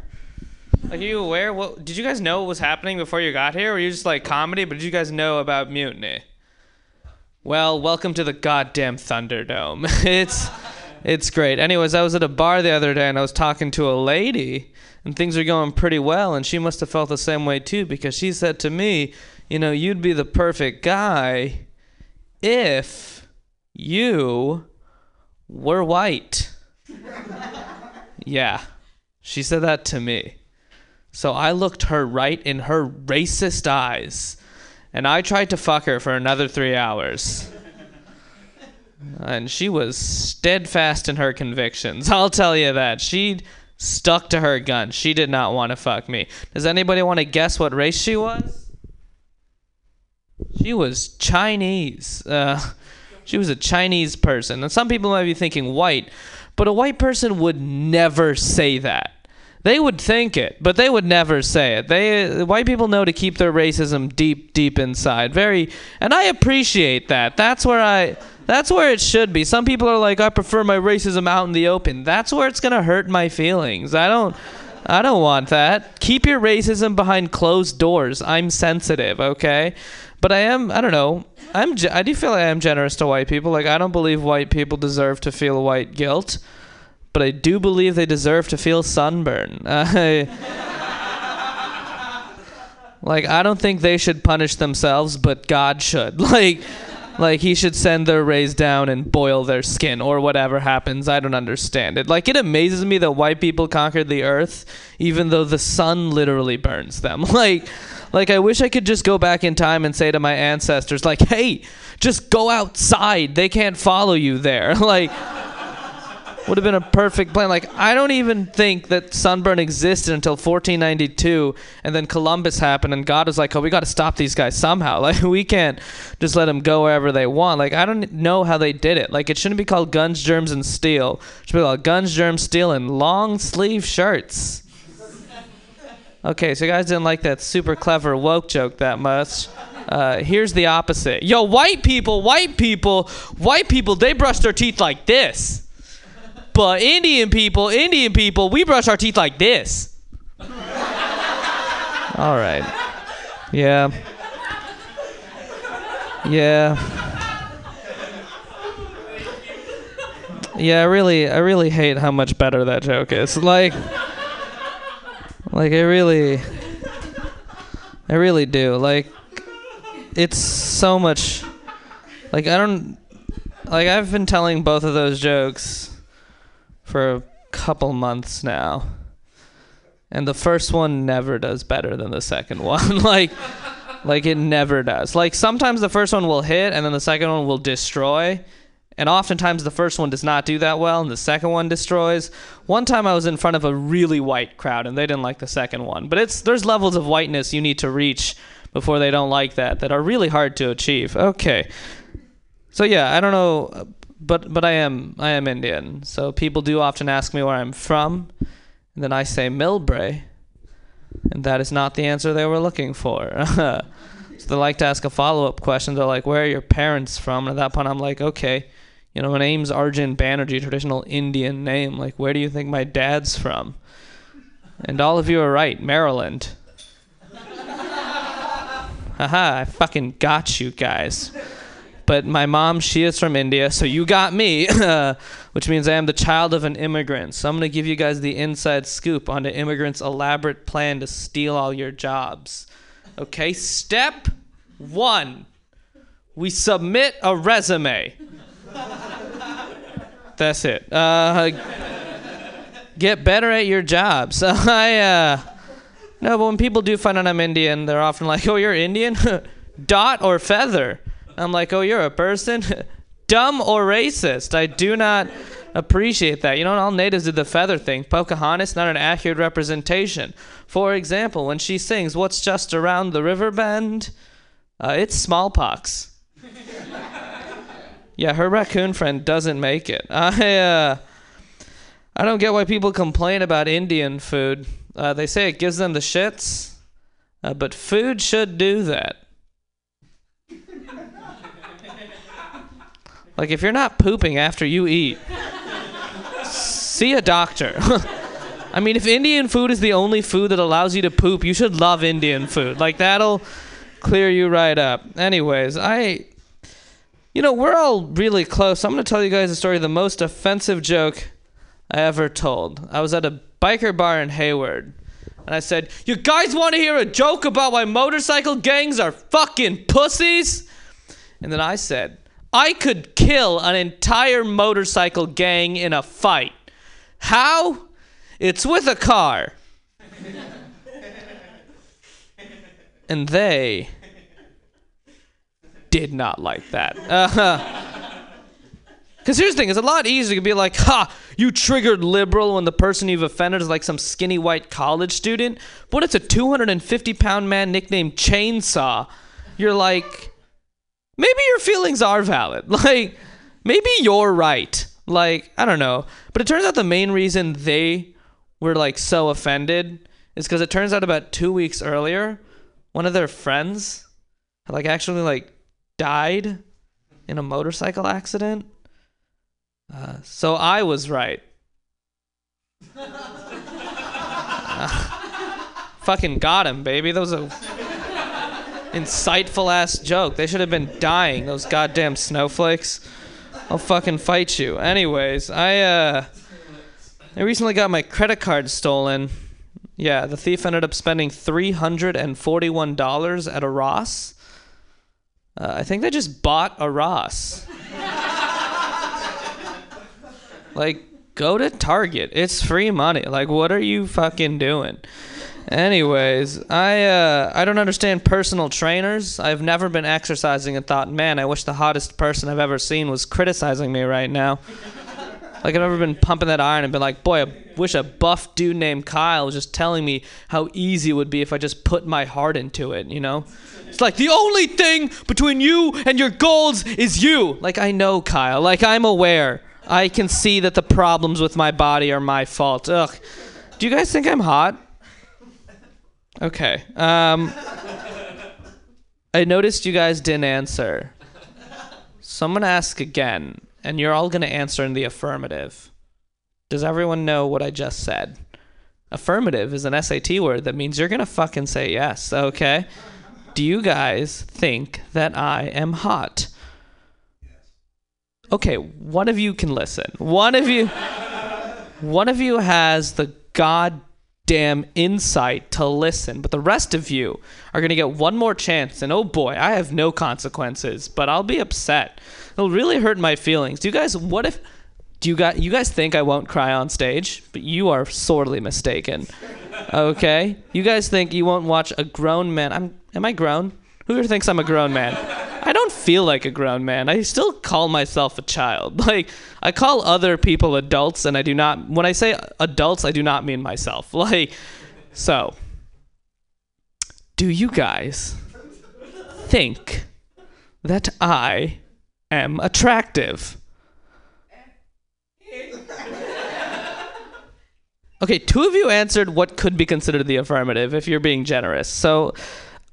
Like, are you aware? What did you guys know what was happening before you got here? Were you just like comedy? But did you guys know about mutiny? Well, welcome to the goddamn Thunderdome. [laughs] it's it's great. Anyways, I was at a bar the other day and I was talking to a lady and things are going pretty well and she must have felt the same way too because she said to me, you know, you'd be the perfect guy if you were white. yeah. She said that to me. So I looked her right in her racist eyes and I tried to fuck her for another three hours. And she was steadfast in her convictions. I'll tell you that. She stuck to her gun. She did not want to fuck me. Does anybody want to guess what race she was? She was Chinese. Uh, she was a Chinese person. And some people might be thinking white, but a white person would never say that. They would think it, but they would never say it. They white people know to keep their racism deep, deep inside. Very, and I appreciate that. That's where I. That's where it should be. Some people are like, I prefer my racism out in the open. That's where it's gonna hurt my feelings. I don't. I don't want that. Keep your racism behind closed doors. I'm sensitive, okay? But I am, I don't know. I'm I do feel like I am generous to white people. Like I don't believe white people deserve to feel white guilt, but I do believe they deserve to feel sunburn. I [laughs] Like I don't think they should punish themselves, but God should. [laughs] Like like he should send their rays down and boil their skin or whatever happens. I don't understand it. Like it amazes me that white people conquered the earth even though the sun literally burns them. [laughs] Like like I wish I could just go back in time and say to my ancestors like, "Hey, just go outside. They can't follow you there." [laughs] Like would have been a perfect plan. Like I don't even think that sunburn existed until 1492, and then Columbus happened, and God was like, "Oh, we got to stop these guys somehow. [laughs] Like we can't just let them go wherever they want." Like I don't know how they did it. Like it shouldn't be called guns, germs, and steel. It should be called guns, germs, steel, and long sleeve shirts. Okay, so you guys didn't like that super clever woke joke that much. Uh, here's the opposite. Yo, white people, white people, white people, they brush their teeth like this. But Indian people, Indian people, we brush our teeth like this. All right. Yeah. Yeah. Yeah, I really I really hate how much better that joke is. Like like I really I really do. Like it's so much like I don't like I've been telling both of those jokes for a couple months now. And the first one never does better than the second [laughs] one. like like it never does. Like sometimes the first one will hit and then the second one will destroy. And oftentimes the first one does not do that well and the second one destroys. One time I was in front of a really white crowd and they didn't like the second one. But it's there's levels of whiteness you need to reach before they don't like that that are really hard to achieve. Okay. So yeah, I don't know but but I am I am Indian. So people do often ask me where I'm from, and then I say Millbrae, and that is not the answer they were looking for. [laughs] so they like to ask a follow-up question. They're like, "Where are your parents from?" And at that point, I'm like, "Okay, you know, my name's Arjun Banerjee, traditional Indian name. Like, where do you think my dad's from?" And all of you are right, Maryland. [laughs] Haha, I fucking got you guys but my mom she is from india so you got me [laughs] which means i am the child of an immigrant. So i'm going to give you guys the inside scoop on the immigrants elaborate plan to steal all your jobs. Okay step one. We submit a resume. [laughs] That's it. Uh, get better at your jobs. [laughs] I uh, no but when people do find out i'm indian they're often like oh you're indian? Dot or feather I'm like, oh, you're a person? [laughs] Dumb or racist? I do not appreciate that. You know, all natives did the feather thing. Pocahontas, not an accurate representation. For example, when she sings, What's just around the river bend? Uh, it's smallpox. [laughs] yeah, her raccoon friend doesn't make it. [laughs] I, uh, I don't get why people complain about Indian food. Uh, they say it gives them the shits, uh, but food should do that. Like if you're not pooping after you eat, see a doctor. [laughs] I mean, if Indian food is the only food that allows you to poop, you should love Indian food. Like that'll clear you right up. Anyways, I you know, we're all really close. I'm going to tell you guys a story the most offensive joke I ever told. I was at a biker bar in Hayward. And I said, You guys want to hear a joke about why motorcycle gangs are fucking pussies? And then I said, I could kill an entire motorcycle gang in a fight. How? It's with a car. [laughs] and they did not like that. [laughs] Uh-huh. Because here's the thing: it's a lot easier to be like, "Ha, you triggered liberal," when the person you've offended is like some skinny white college student. But it's a 250 pound man nicknamed Chainsaw. You're like, maybe your feelings are valid. [laughs] Like, maybe you're right. Like, I don't know. But it turns out the main reason they were like so offended is because it turns out about two weeks earlier, one of their friends had like actually like died in a motorcycle accident. Uh, so I was right. [laughs] Fucking got him, baby. That was a insightful ass joke. They should have been dying, those goddamn snowflakes. I'll fucking fight you. Anyways, I uh I recently got my credit card stolen. Yeah, the thief ended up spending $341 at a Ross. Uh, I think they just bought a Ross. [laughs] like, go to Target. It's free money. Like, what are you fucking doing? Anyways, I uh, I don't understand personal trainers. I've never been exercising and thought, man, I wish the hottest person I've ever seen was criticizing me right now. [laughs] Like I've never been pumping that iron and been like, boy, I wish a buff dude named Kyle was just telling me how easy it would be if I just put my heart into it, you know? It's like the only thing between you and your goals is you. Like I know Kyle. Like I'm aware. I can see that the problems with my body are my fault. Ugh. Do you guys think I'm hot? Okay. Um I noticed you guys didn't answer. So I'm gonna ask again, and you're all gonna answer in the affirmative. Does everyone know what I just said? Affirmative is an SAT word that means you're gonna fucking say yes, okay? Do you guys think that I am hot? Okay, one of you can listen. One of you one of you has the goddamn insight to listen, but the rest of you are going to get one more chance and oh boy, I have no consequences, but I'll be upset. It'll really hurt my feelings. Do you guys what if do you guys you guys think I won't cry on stage? But you are sorely mistaken. Okay? You guys think you won't watch a grown man. I'm am I grown? Who thinks I'm a grown man? I don't feel like a grown man. I still call myself a child. [laughs] Like I call other people adults and I do not when I say adults I do not mean myself. [laughs] Like so do you guys think that I am attractive? Okay, two of you answered what could be considered the affirmative if you're being generous. So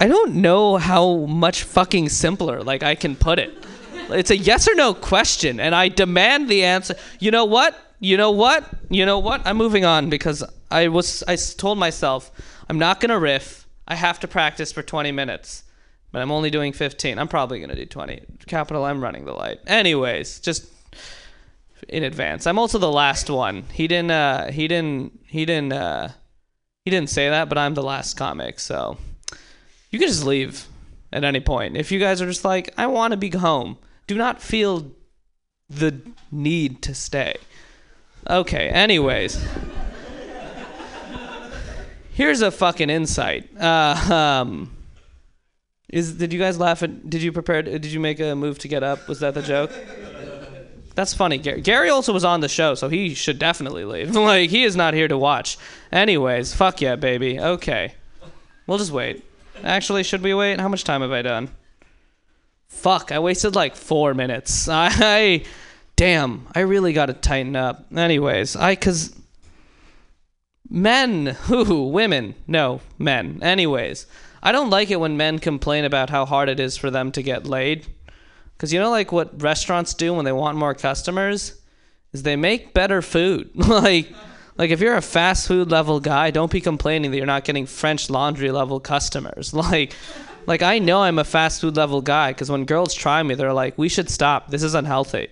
I don't know how much fucking simpler like I can put it. It's a yes or no question and I demand the answer. You know what? You know what? You know what? I'm moving on because I was I told myself I'm not going to riff. I have to practice for 20 minutes. But I'm only doing 15. I'm probably going to do 20. Capital I'm running the light. Anyways, just in advance. I'm also the last one. He didn't uh he didn't he didn't uh he didn't say that, but I'm the last comic, so you can just leave at any point. If you guys are just like, I want to be home, do not feel the need to stay. Okay, anyways. [laughs] Here's a fucking insight. Uh, um, is did you guys laugh at? Did you prepare? Did you make a move to get up? Was that the joke? That's funny. Gary, Gary also was on the show, so he should definitely leave. [laughs] like he is not here to watch. Anyways, fuck yeah, baby. Okay, we'll just wait. Actually, should we wait? How much time have I done? Fuck, I wasted like four minutes. [laughs] I, I damn, I really got to tighten up. Anyways, I cause men, [laughs] who women, no men. Anyways, I don't like it when men complain about how hard it is for them to get laid. Cause you know, like what restaurants do when they want more customers, is they make better food. [laughs] like, like if you're a fast food level guy, don't be complaining that you're not getting French Laundry level customers. [laughs] Like, like I know I'm a fast food level guy because when girls try me, they're like, "We should stop. This is unhealthy."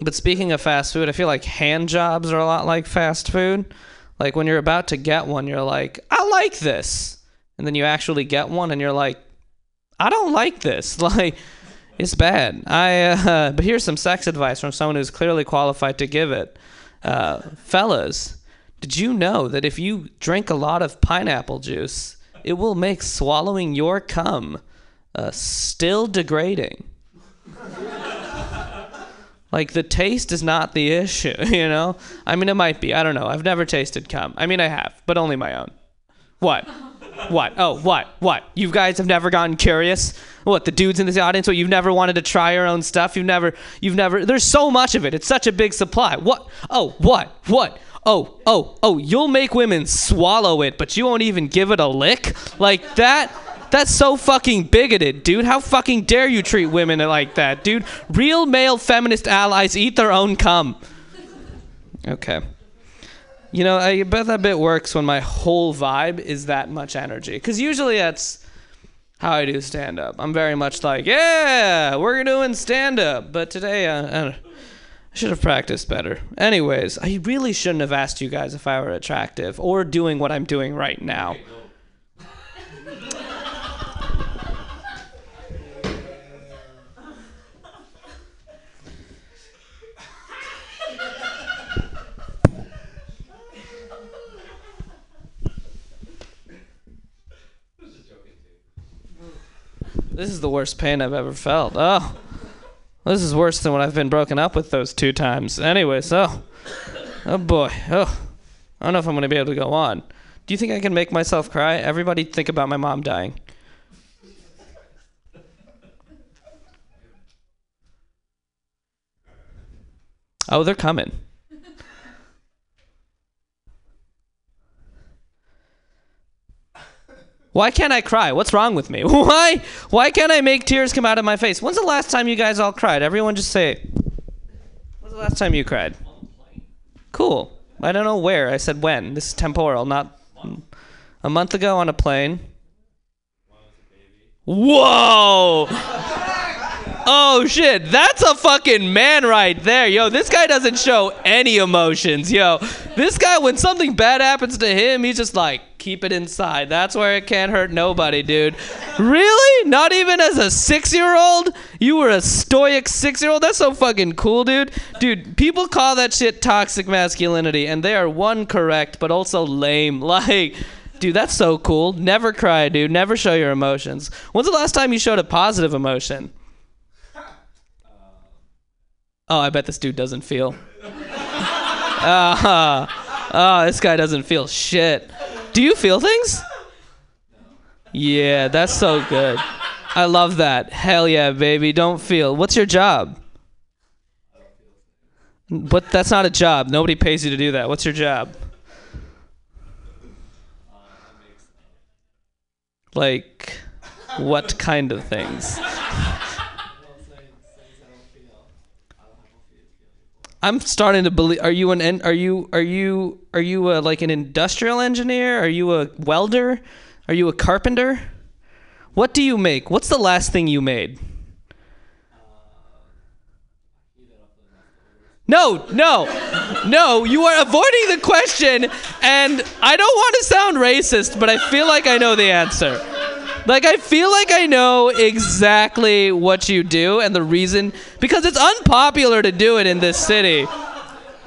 But speaking of fast food, I feel like hand jobs are a lot like fast food. Like when you're about to get one, you're like, I like this. And then you actually get one and you're like, I don't like this. [laughs] Like it's bad. I uh, [laughs] but here's some sex advice from someone who's clearly qualified to give it. Uh, fellas, did you know that if you drink a lot of pineapple juice, it will make swallowing your cum uh, still degrading? [laughs] Like the taste is not the issue, [laughs] you know? I mean, it might be. I don't know. I've never tasted cum. I mean, I have, but only my own. What? What? Oh, what? What? You guys have never gotten curious? What? The dudes in this audience? What? You've never wanted to try your own stuff? You've never, you've never, there's so much of it. It's such a big supply. What? Oh, what? What? Oh, oh, oh, you'll make women swallow it, but you won't even give it a lick? Like that? That's so fucking bigoted, dude. How fucking dare you treat women like that, dude? Real male feminist allies eat their own cum. Okay. You know, I bet that bit works when my whole vibe is that much energy. Because usually that's how I do stand up. I'm very much like, yeah, we're doing stand up. But today, uh, I, I should have practiced better. Anyways, I really shouldn't have asked you guys if I were attractive or doing what I'm doing right now. This is the worst pain I've ever felt. Oh, this is worse than when I've been broken up with those two times. Anyway, so, oh boy, oh, I don't know if I'm gonna be able to go on. Do you think I can make myself cry? Everybody think about my mom dying. Oh, they're coming. Why can't I cry? What's wrong with me? [laughs] Why? Why can't I make tears come out of my face? When's the last time you guys all cried? Everyone just say. When's the last time you cried? Cool. I don't know where. I said when. This is temporal, not a month ago on a plane. Whoa! [laughs] Oh shit, that's a fucking man right there. Yo, this guy doesn't show any emotions. Yo, this guy, when something bad happens to him, he's just like, keep it inside. That's where it can't hurt nobody, dude. Really? Not even as a six year old? You were a stoic six year old? That's so fucking cool, dude. Dude, people call that shit toxic masculinity, and they are one correct, but also lame. [laughs] Like, dude, that's so cool. Never cry, dude. Never show your emotions. When's the last time you showed a positive emotion? Oh, I bet this dude doesn't feel. [laughs] Uh, oh, this guy doesn't feel shit. Do you feel things? Yeah, that's so good. I love that. Hell yeah, baby. Don't feel. What's your job? But that's not a job. Nobody pays you to do that. What's your job? Like, what kind of things? I'm starting to believe. Are you an? Are you? Are you? Are you a, like an industrial engineer? Are you a welder? Are you a carpenter? What do you make? What's the last thing you made? No, no, no. You are avoiding the question, and I don't want to sound racist, but I feel like I know the answer. Like I feel like I know exactly what you do and the reason because it's unpopular to do it in this city.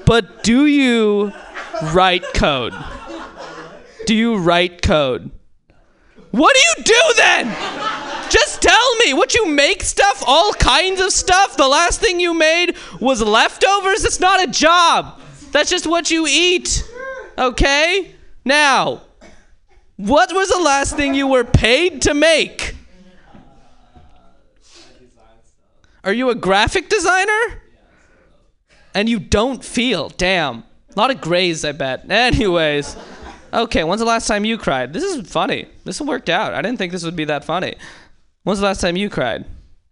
But do you write code? Do you write code? What do you do then? Just tell me what you make stuff, all kinds of stuff. The last thing you made was leftovers. It's not a job. That's just what you eat. Okay? Now, what was the last thing you were paid to make? Are you a graphic designer? And you don't feel. Damn. A lot of grays, I bet. [laughs] Anyways. Okay, when's the last time you cried? This is funny. This worked out. I didn't think this would be that funny. When's the last time you cried?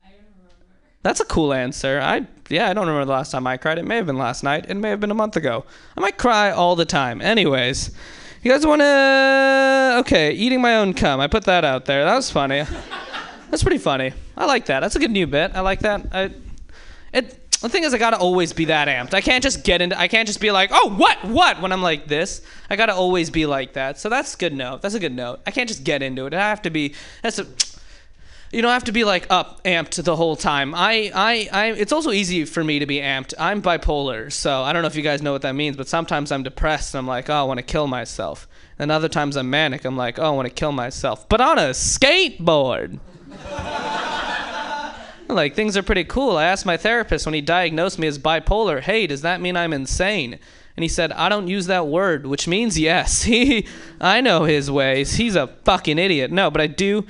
I remember. That's a cool answer. I yeah, I don't remember the last time I cried. It may have been last night. It may have been a month ago. I might cry all the time. Anyways, you guys want to? Okay, eating my own cum. I put that out there. That was funny. That's pretty funny. I like that. That's a good new bit. I like that. I, it. The thing is, I gotta always be that amped. I can't just get into. I can't just be like, oh, what, what, when I'm like this. I gotta always be like that. So that's good note. That's a good note. I can't just get into it. I have to be. That's a. You don't have to be like up amped the whole time. I, I, I. It's also easy for me to be amped. I'm bipolar, so I don't know if you guys know what that means. But sometimes I'm depressed. and I'm like, oh, I want to kill myself. And other times I'm manic. I'm like, oh, I want to kill myself. But on a skateboard. [laughs] like things are pretty cool. I asked my therapist when he diagnosed me as bipolar, "Hey, does that mean I'm insane?" And he said, "I don't use that word, which means yes." [laughs] He I know his ways. He's a fucking idiot. No, but I do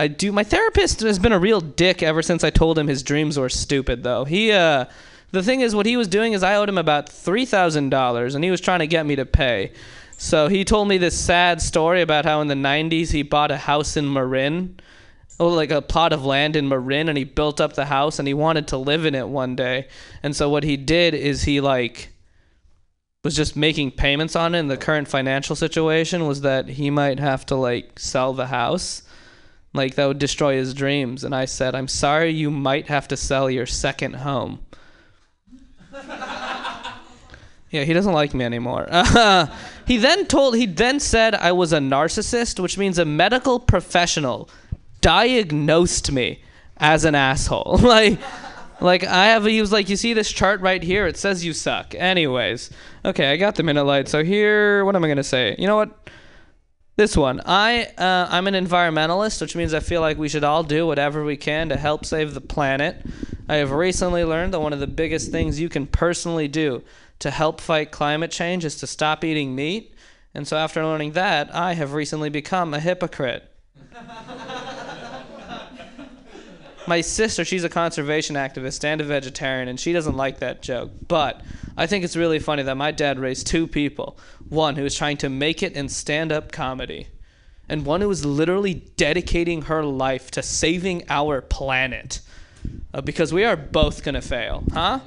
I do my therapist has been a real dick ever since I told him his dreams were stupid though. He uh the thing is what he was doing is I owed him about $3,000 and he was trying to get me to pay. So he told me this sad story about how in the 90s he bought a house in Marin oh, like a plot of land in Marin, and he built up the house, and he wanted to live in it one day. And so what he did is he like was just making payments on it and the current financial situation was that he might have to like sell the house like that would destroy his dreams and i said i'm sorry you might have to sell your second home [laughs] yeah he doesn't like me anymore [laughs] he then told he then said i was a narcissist which means a medical professional diagnosed me as an asshole [laughs] like like I have, he was like, you see this chart right here? It says you suck. Anyways, okay, I got the minute light. So here, what am I gonna say? You know what? This one. I uh, I'm an environmentalist, which means I feel like we should all do whatever we can to help save the planet. I have recently learned that one of the biggest things you can personally do to help fight climate change is to stop eating meat. And so after learning that, I have recently become a hypocrite. [laughs] my sister, she's a conservation activist and a vegetarian, and she doesn't like that joke. But I think it's really funny that my dad raised two people one who was trying to make it in stand up comedy, and one who was literally dedicating her life to saving our planet. Uh, because we are both gonna fail, huh?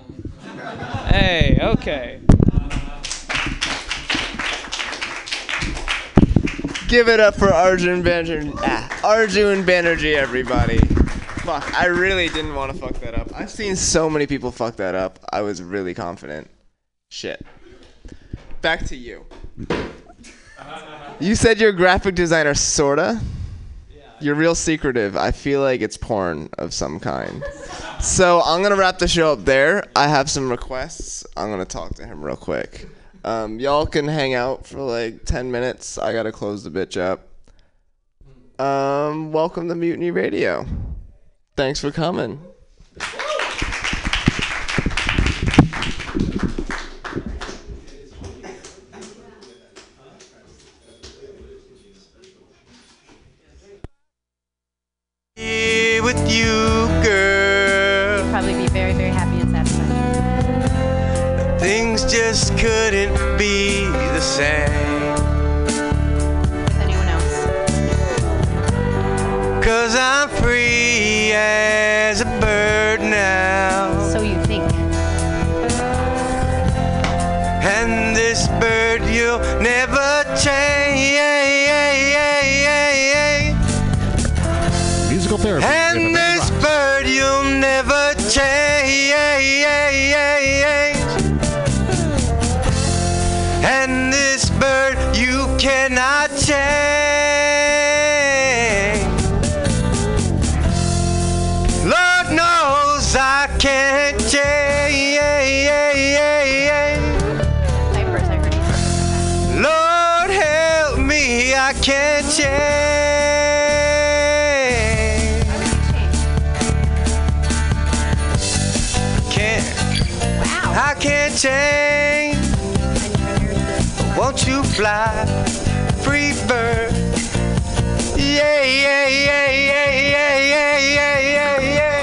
hey, okay. Give it up for Arjun Banerjee. Ah, Arjun Banerjee, everybody. Fuck, I really didn't want to fuck that up. I've seen so many people fuck that up. I was really confident. Shit. Back to you. You said you're a graphic designer, sorta. Yeah, You're real secretive. I feel like it's porn of some kind. So I'm gonna wrap the show up there. I have some requests. I'm gonna talk to him real quick. Um, y'all can hang out for like 10 minutes. I gotta close the bitch up. Um, welcome to Mutiny Radio. Thanks for coming. Here with you, girl. Probably be very, very happy and satisfied. Things just couldn't be the same. Cause I'm free as a bird now. So you think. And this bird you'll never change. Musical therapy. And this bird you'll never change. And this bird you cannot change. Can't change. Lord help me, I can't change. Can't. I can't change. Won't you fly, free bird? Yeah, yeah, yeah, yeah, yeah, yeah, yeah, yeah,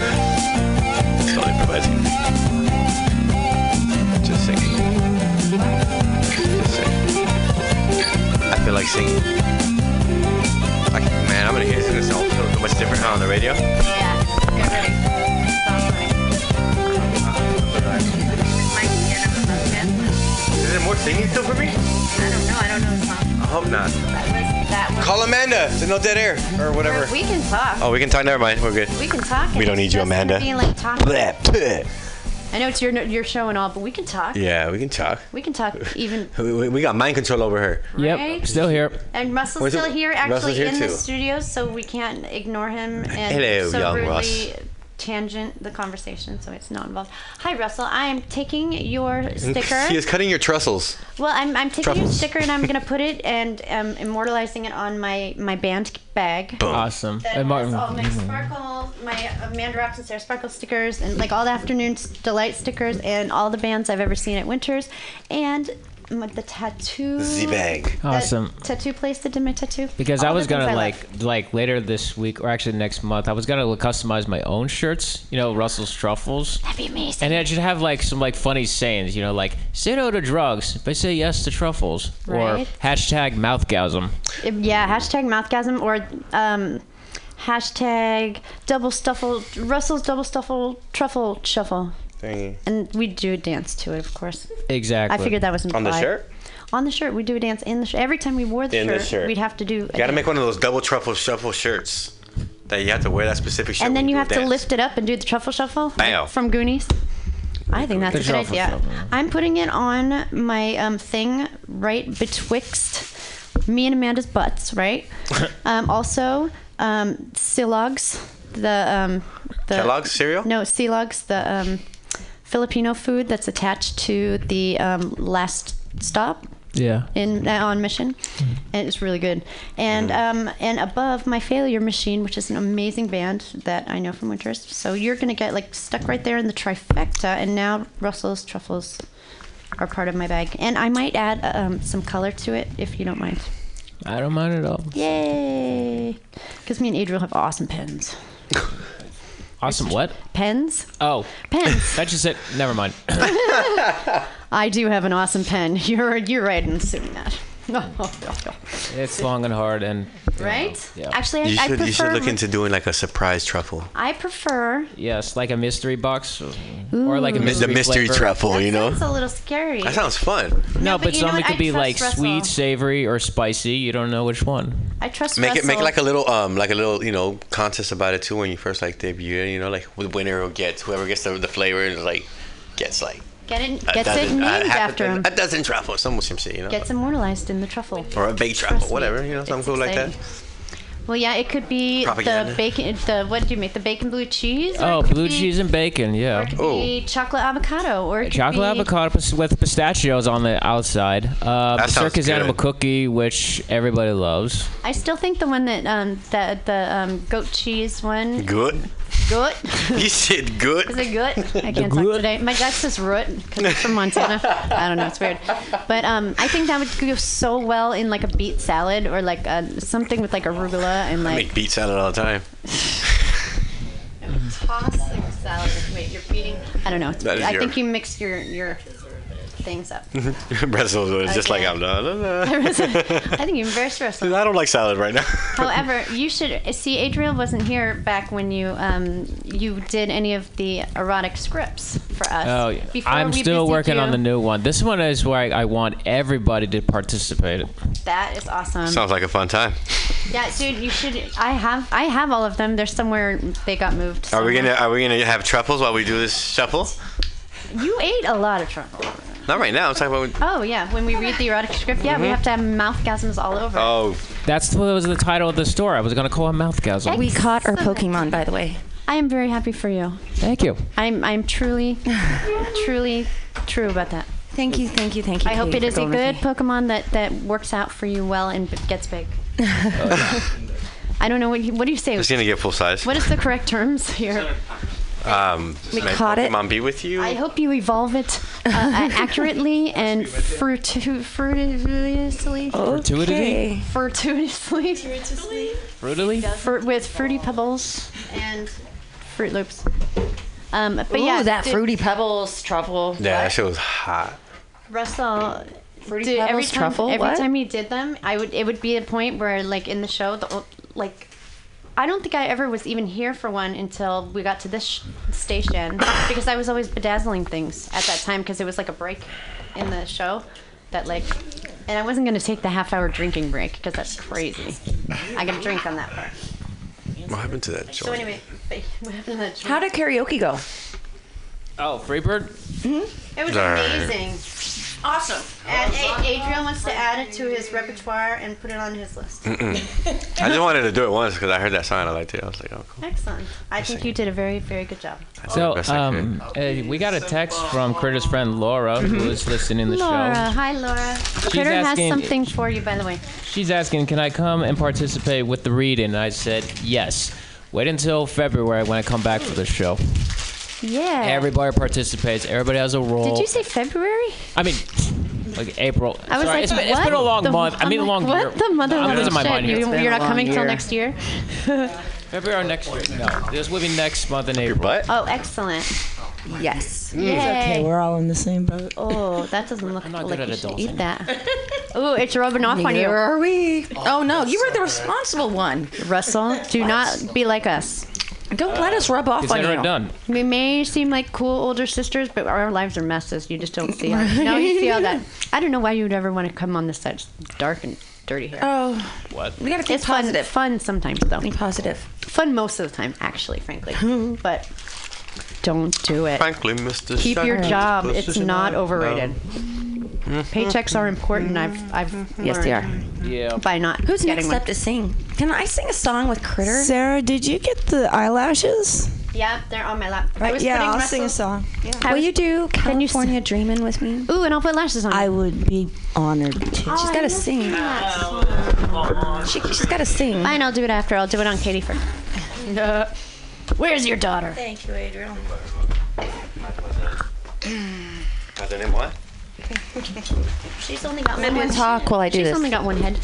no dead air or whatever. We can talk. Oh, we can talk. Never mind. We're good. We can talk. We don't need you, It's just gonna Amanda. Be like talking. Bleh, bleh. I know it's your your show and all, but we can talk. Yeah, we can talk. We can talk even. [laughs] We, we- we got mind control over her. Right? Still here. And Russell's Where's still it- here, actually here in the too. studios, so we can't ignore him and Hello, so young rudely Russ. Tangent the conversation, so it's not involved. Hi, Russell. I am taking your sticker. She is cutting your trussels. Well, I'm, I'm taking your sticker and I'm gonna put it and um, immortalizing it on my my band bag. Awesome. That And Martin. has all my sparkle, my Amanda Rocks and Sarah Sparkle stickers, and like all the afternoon delight stickers, and all the bands I've ever seen at Winters, and my, the tattoo. Z-bag. Awesome. Tattoo place that did my tattoo. Because All I was gonna I like love. like later this week or actually next month, I was gonna customize my own shirts. You know, Russell's truffles. That'd be amazing. And I should have like some like funny sayings. You know, like say no to drugs, but say yes to truffles, Right. or hashtag mouthgasm. Yeah, hashtag mouthgasm or um, hashtag double stuffle Russell's double stuffle truffle shuffle, Thank and we do a dance to it, of course. Exactly. I figured that was implied. On the shirt? On the shirt, we do a dance in the shirt. Every time we wore the, In shirt, the shirt. we'd have to do. You gotta dance. make one of those double truffle shuffle shirts that you have to wear that specific shirt. and then when you have to dance. lift it up and do the truffle shuffle Bam. from Goonies. I think that's The a good idea. shuffle. I'm putting it on my um, thing right betwixt me and Amanda's butts, right? [laughs] um, also, um, Silogs, the um, the Kellogg's cereal? No, Silogs, the um, Filipino food that's attached to the um, last stop Yeah. in uh, on mission, and it's really good. And um, and above my failure machine, which is an amazing band that I know from Winters. So you're gonna get like stuck right there in the trifecta, and now Russell's truffles are part of my bag, and I might add um, some color to it if you don't mind. I don't mind at all. Yay! Because me and Adriel have awesome pens. [laughs] Awesome. What? Pens? Oh. Pens. [laughs] That just it. Never mind. [laughs] I do have an awesome pen. [laughs] You're you're right in assuming that. [laughs] it's long and hard and. you know, Right? yeah. Actually, I, You I should, prefer. you should look into doing like a surprise truffle. I prefer. Yes, like a mystery box, or like a mystery the mystery flavor. truffle, you know? It's a little scary. That sounds fun. No, but but, you know some could I be like Russell. sweet, savory, or spicy. You don't know which one. I trust Make it make it like a little um like a little you know contest about it too when you first like debut you know like the winner will get whoever gets the, the flavor is like gets like Get it, gets it named a half after him. a dozen truffles some some shit you know Gets immortalized in the truffle. or a baked Trust truffle me, whatever you know something it's cool like that. Well, yeah, it could be Propaganda. the bacon. The what did you make? The bacon blue cheese. Oh, blue be- cheese and bacon. Yeah. Or it could be chocolate avocado, or it could Chocolate be, avocado with pistachios on the outside. Uh, That the sounds circus good. animal cookie, which everybody loves. I still think the one that um the the um goat cheese one. good Goat. [laughs] you said good Is it good? I can't talk today. My dad says root because it's from Montana. I don't know. It's weird. But um, I think that would go so well in like a beet salad or like a, something with like arugula and like. I like make beet salad all the time [laughs] tossing salad. Wait, you're beating. I don't know. It's That I your- think you mix your your things up. [laughs] Brussels was just like I'm done [laughs] I think you embarrassed yourself. I don't like salad right now [laughs] However, you should see. Adriel wasn't here back when you um you did any of the erotic scripts for us. Oh, yeah. Before I'm we still busied working on the new one. This one is where I, I want everybody to participate. That is awesome. sounds like a fun time Yeah, dude, you should. I have, I have all of them. They're somewhere. They got moved. are we gonna are we gonna have truffles while we do this shuffle You ate a lot of truffle. Not right now I'm talking about Oh yeah, when we read the erotic script, yeah, we Mhm. have to have mouthgasms all over. oh That's what was the title of the store. I was gonna call it Mouthgasm. And we caught our Pokemon, by the way. I am very happy for you. Thank you. I'm, I'm truly, [laughs] truly true about that. Thank you, thank you, thank you. I hope Katie, it for is a good. Pokemon that that works out for you well and b- gets big. [laughs] I don't know what you, what do you say. it's gonna get full size What is the correct terms here? Um We may caught it. Pokemon be with you I hope you evolve it uh, [laughs] accurately and fruitu- fruitiously. Fortuitously? Fortuitously. Frutily? Fru- with fruity pebbles and Fruit Loops. Um, but Ooh, yeah, that dude, fruity pebbles truffle. yeah that shit was hot Russell. Fruity dude, every Pebbles time, truffle? every What? time he did them, I would it would be a point where like in the show, the like. I don't think I ever was even here for one until we got to this sh- station because I was always bedazzling things at that time because it was like a break in the show that like and I wasn't going to take the half hour drinking break because that's crazy. I got to drink on that part. what happened to that joint So anyway, [laughs] what happened to that How did karaoke go? Oh, Freebird? Mm-hmm. It was Alright. amazing. Awesome. And A- Adrian wants to add it to his repertoire and put it on his list. I just wanted to do it once because I heard that song. I liked it. I was like, oh, cool. Excellent. I think you did a very, very good job. So, best I um, uh, we got a text from Critter's friend Laura, who is listening to the Laura, show. hi Laura. Critter has asking- something for you, by the way. She's asking, can I come and participate with the reading? And I said, yes. Wait until February when I come back for the show. Yeah. Everybody participates. Everybody has a role. Did you say February? I mean, like April. I was Sorry, like, it's been, what? it's been a long The- month. I I'm mean, a like, long what year. the mother I'm losing my shit, mind here. You, you're not long coming till next year. [laughs] February or next year? No, this will be next month in April. butt? Oh, excellent. Yes. Mm. It's okay. We're all in the same boat. Oh, that doesn't look not like good you at should adulting. eat that. [laughs] Ooh, it's rubbing off on you. Neither are we. Oh no, you were the responsible one. Russell, do not be like us. Don't let us rub off on Consider you. it done. We may seem like cool older sisters, but our lives are messes. You just don't see it. now you see all that. I don't know why you would ever want to come on this side. It's dark and dirty here. Oh, What? we gotta think it's fun, positive. fun sometimes though. Be positive. Fun most of the time, actually, frankly. [laughs] but don't do it. Frankly, Mr. Keep your Shiny job. Pussy It's not overrated. No. Mm-hmm. Paychecks are important. Mm-hmm. I've, I've mm-hmm. Yes, they are. Yeah. by not Who's getting next one. up to sing? Can I sing a song with Critter? Sarah, did you get the eyelashes? Yeah, they're on my lap. I was yeah, putting I'll Russell- sing a song. I Will was- you do Can you s- California Dreamin' with me? Ooh, and I'll put lashes on. I would be honored to. She's oh, got to sing. She, she's got to sing. Fine, I'll do it after. I'll do it on Katie first. [laughs] Where's your daughter? Thank you, Adriel. Has her name what? She's only got Let one head. talk while I do She's this. only got one head.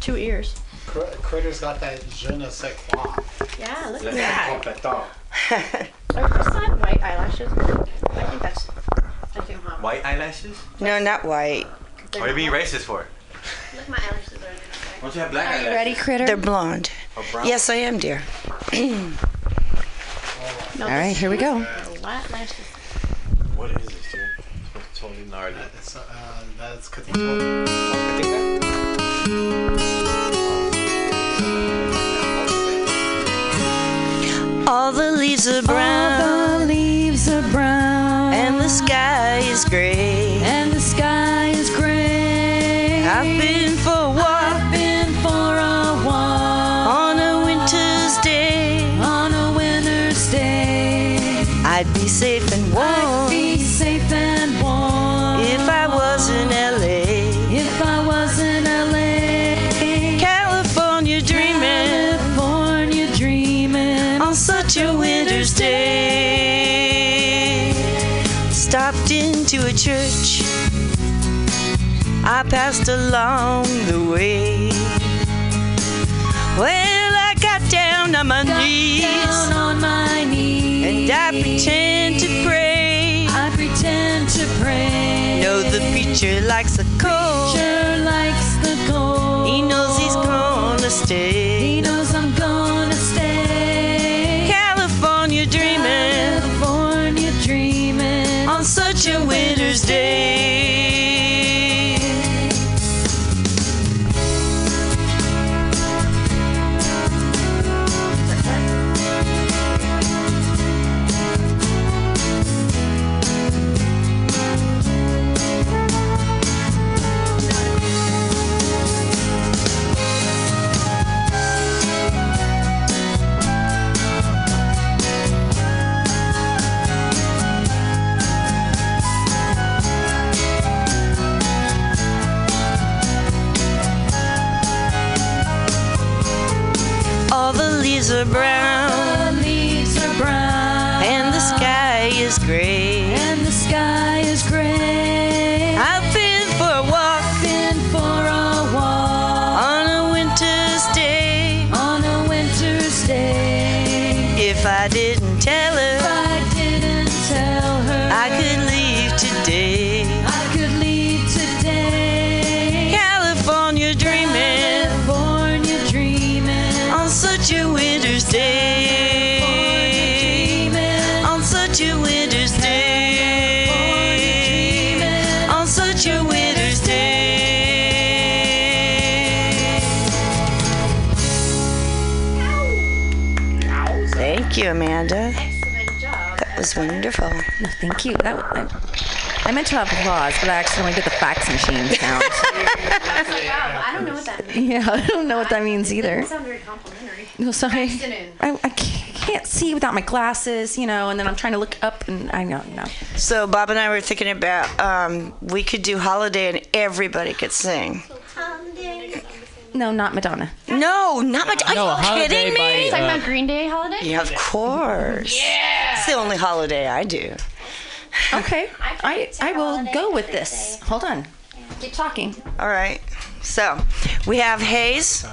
Two ears. Critter's got that je ne sais quoi. Yeah, look Let's at that. completo. Are those not white eyelashes? I think that's. I think I'm hot. White eyelashes? No, not white. What are you being racist for? Look, my eyelashes are. Why don't you have black Are you eyelashes? ready, Critter? They're blonde. Or brown? Yes, I am, dear. [clears throat] Oh, no, All right, here we go. White lashes. What is this, dude? It's totally gnarly. It's, uh, that's Cathedral. All the leaves are brown. All the leaves are brown. And the sky is gray. Passed along the way. Well, I got down on my knees down on my knees and I pretend to pray. I pretend to pray. Know the preacher likes the cold. Sure likes the cold. He knows he's gonna stay. Thank you. That I, I meant to have applause, but I accidentally did the fax machine sound. [laughs] Wow, I don't know what that means. yeah, I don't know what that means either. Doesn't sound very complimentary. No, sorry. I, I can't see without my glasses, you know, and then I'm trying to look up and I don't know. So Bob and I were thinking about um, we could do holiday and everybody could sing. No, not Madonna. No, not Madonna. much. Are No, you Holiday kidding by, me? Talking uh, about Green Day holiday? yeah, of course. Yeah. It's the only holiday I do. Okay, I, I will go with this. Hold on. Keep talking. All right. So we have Hayes.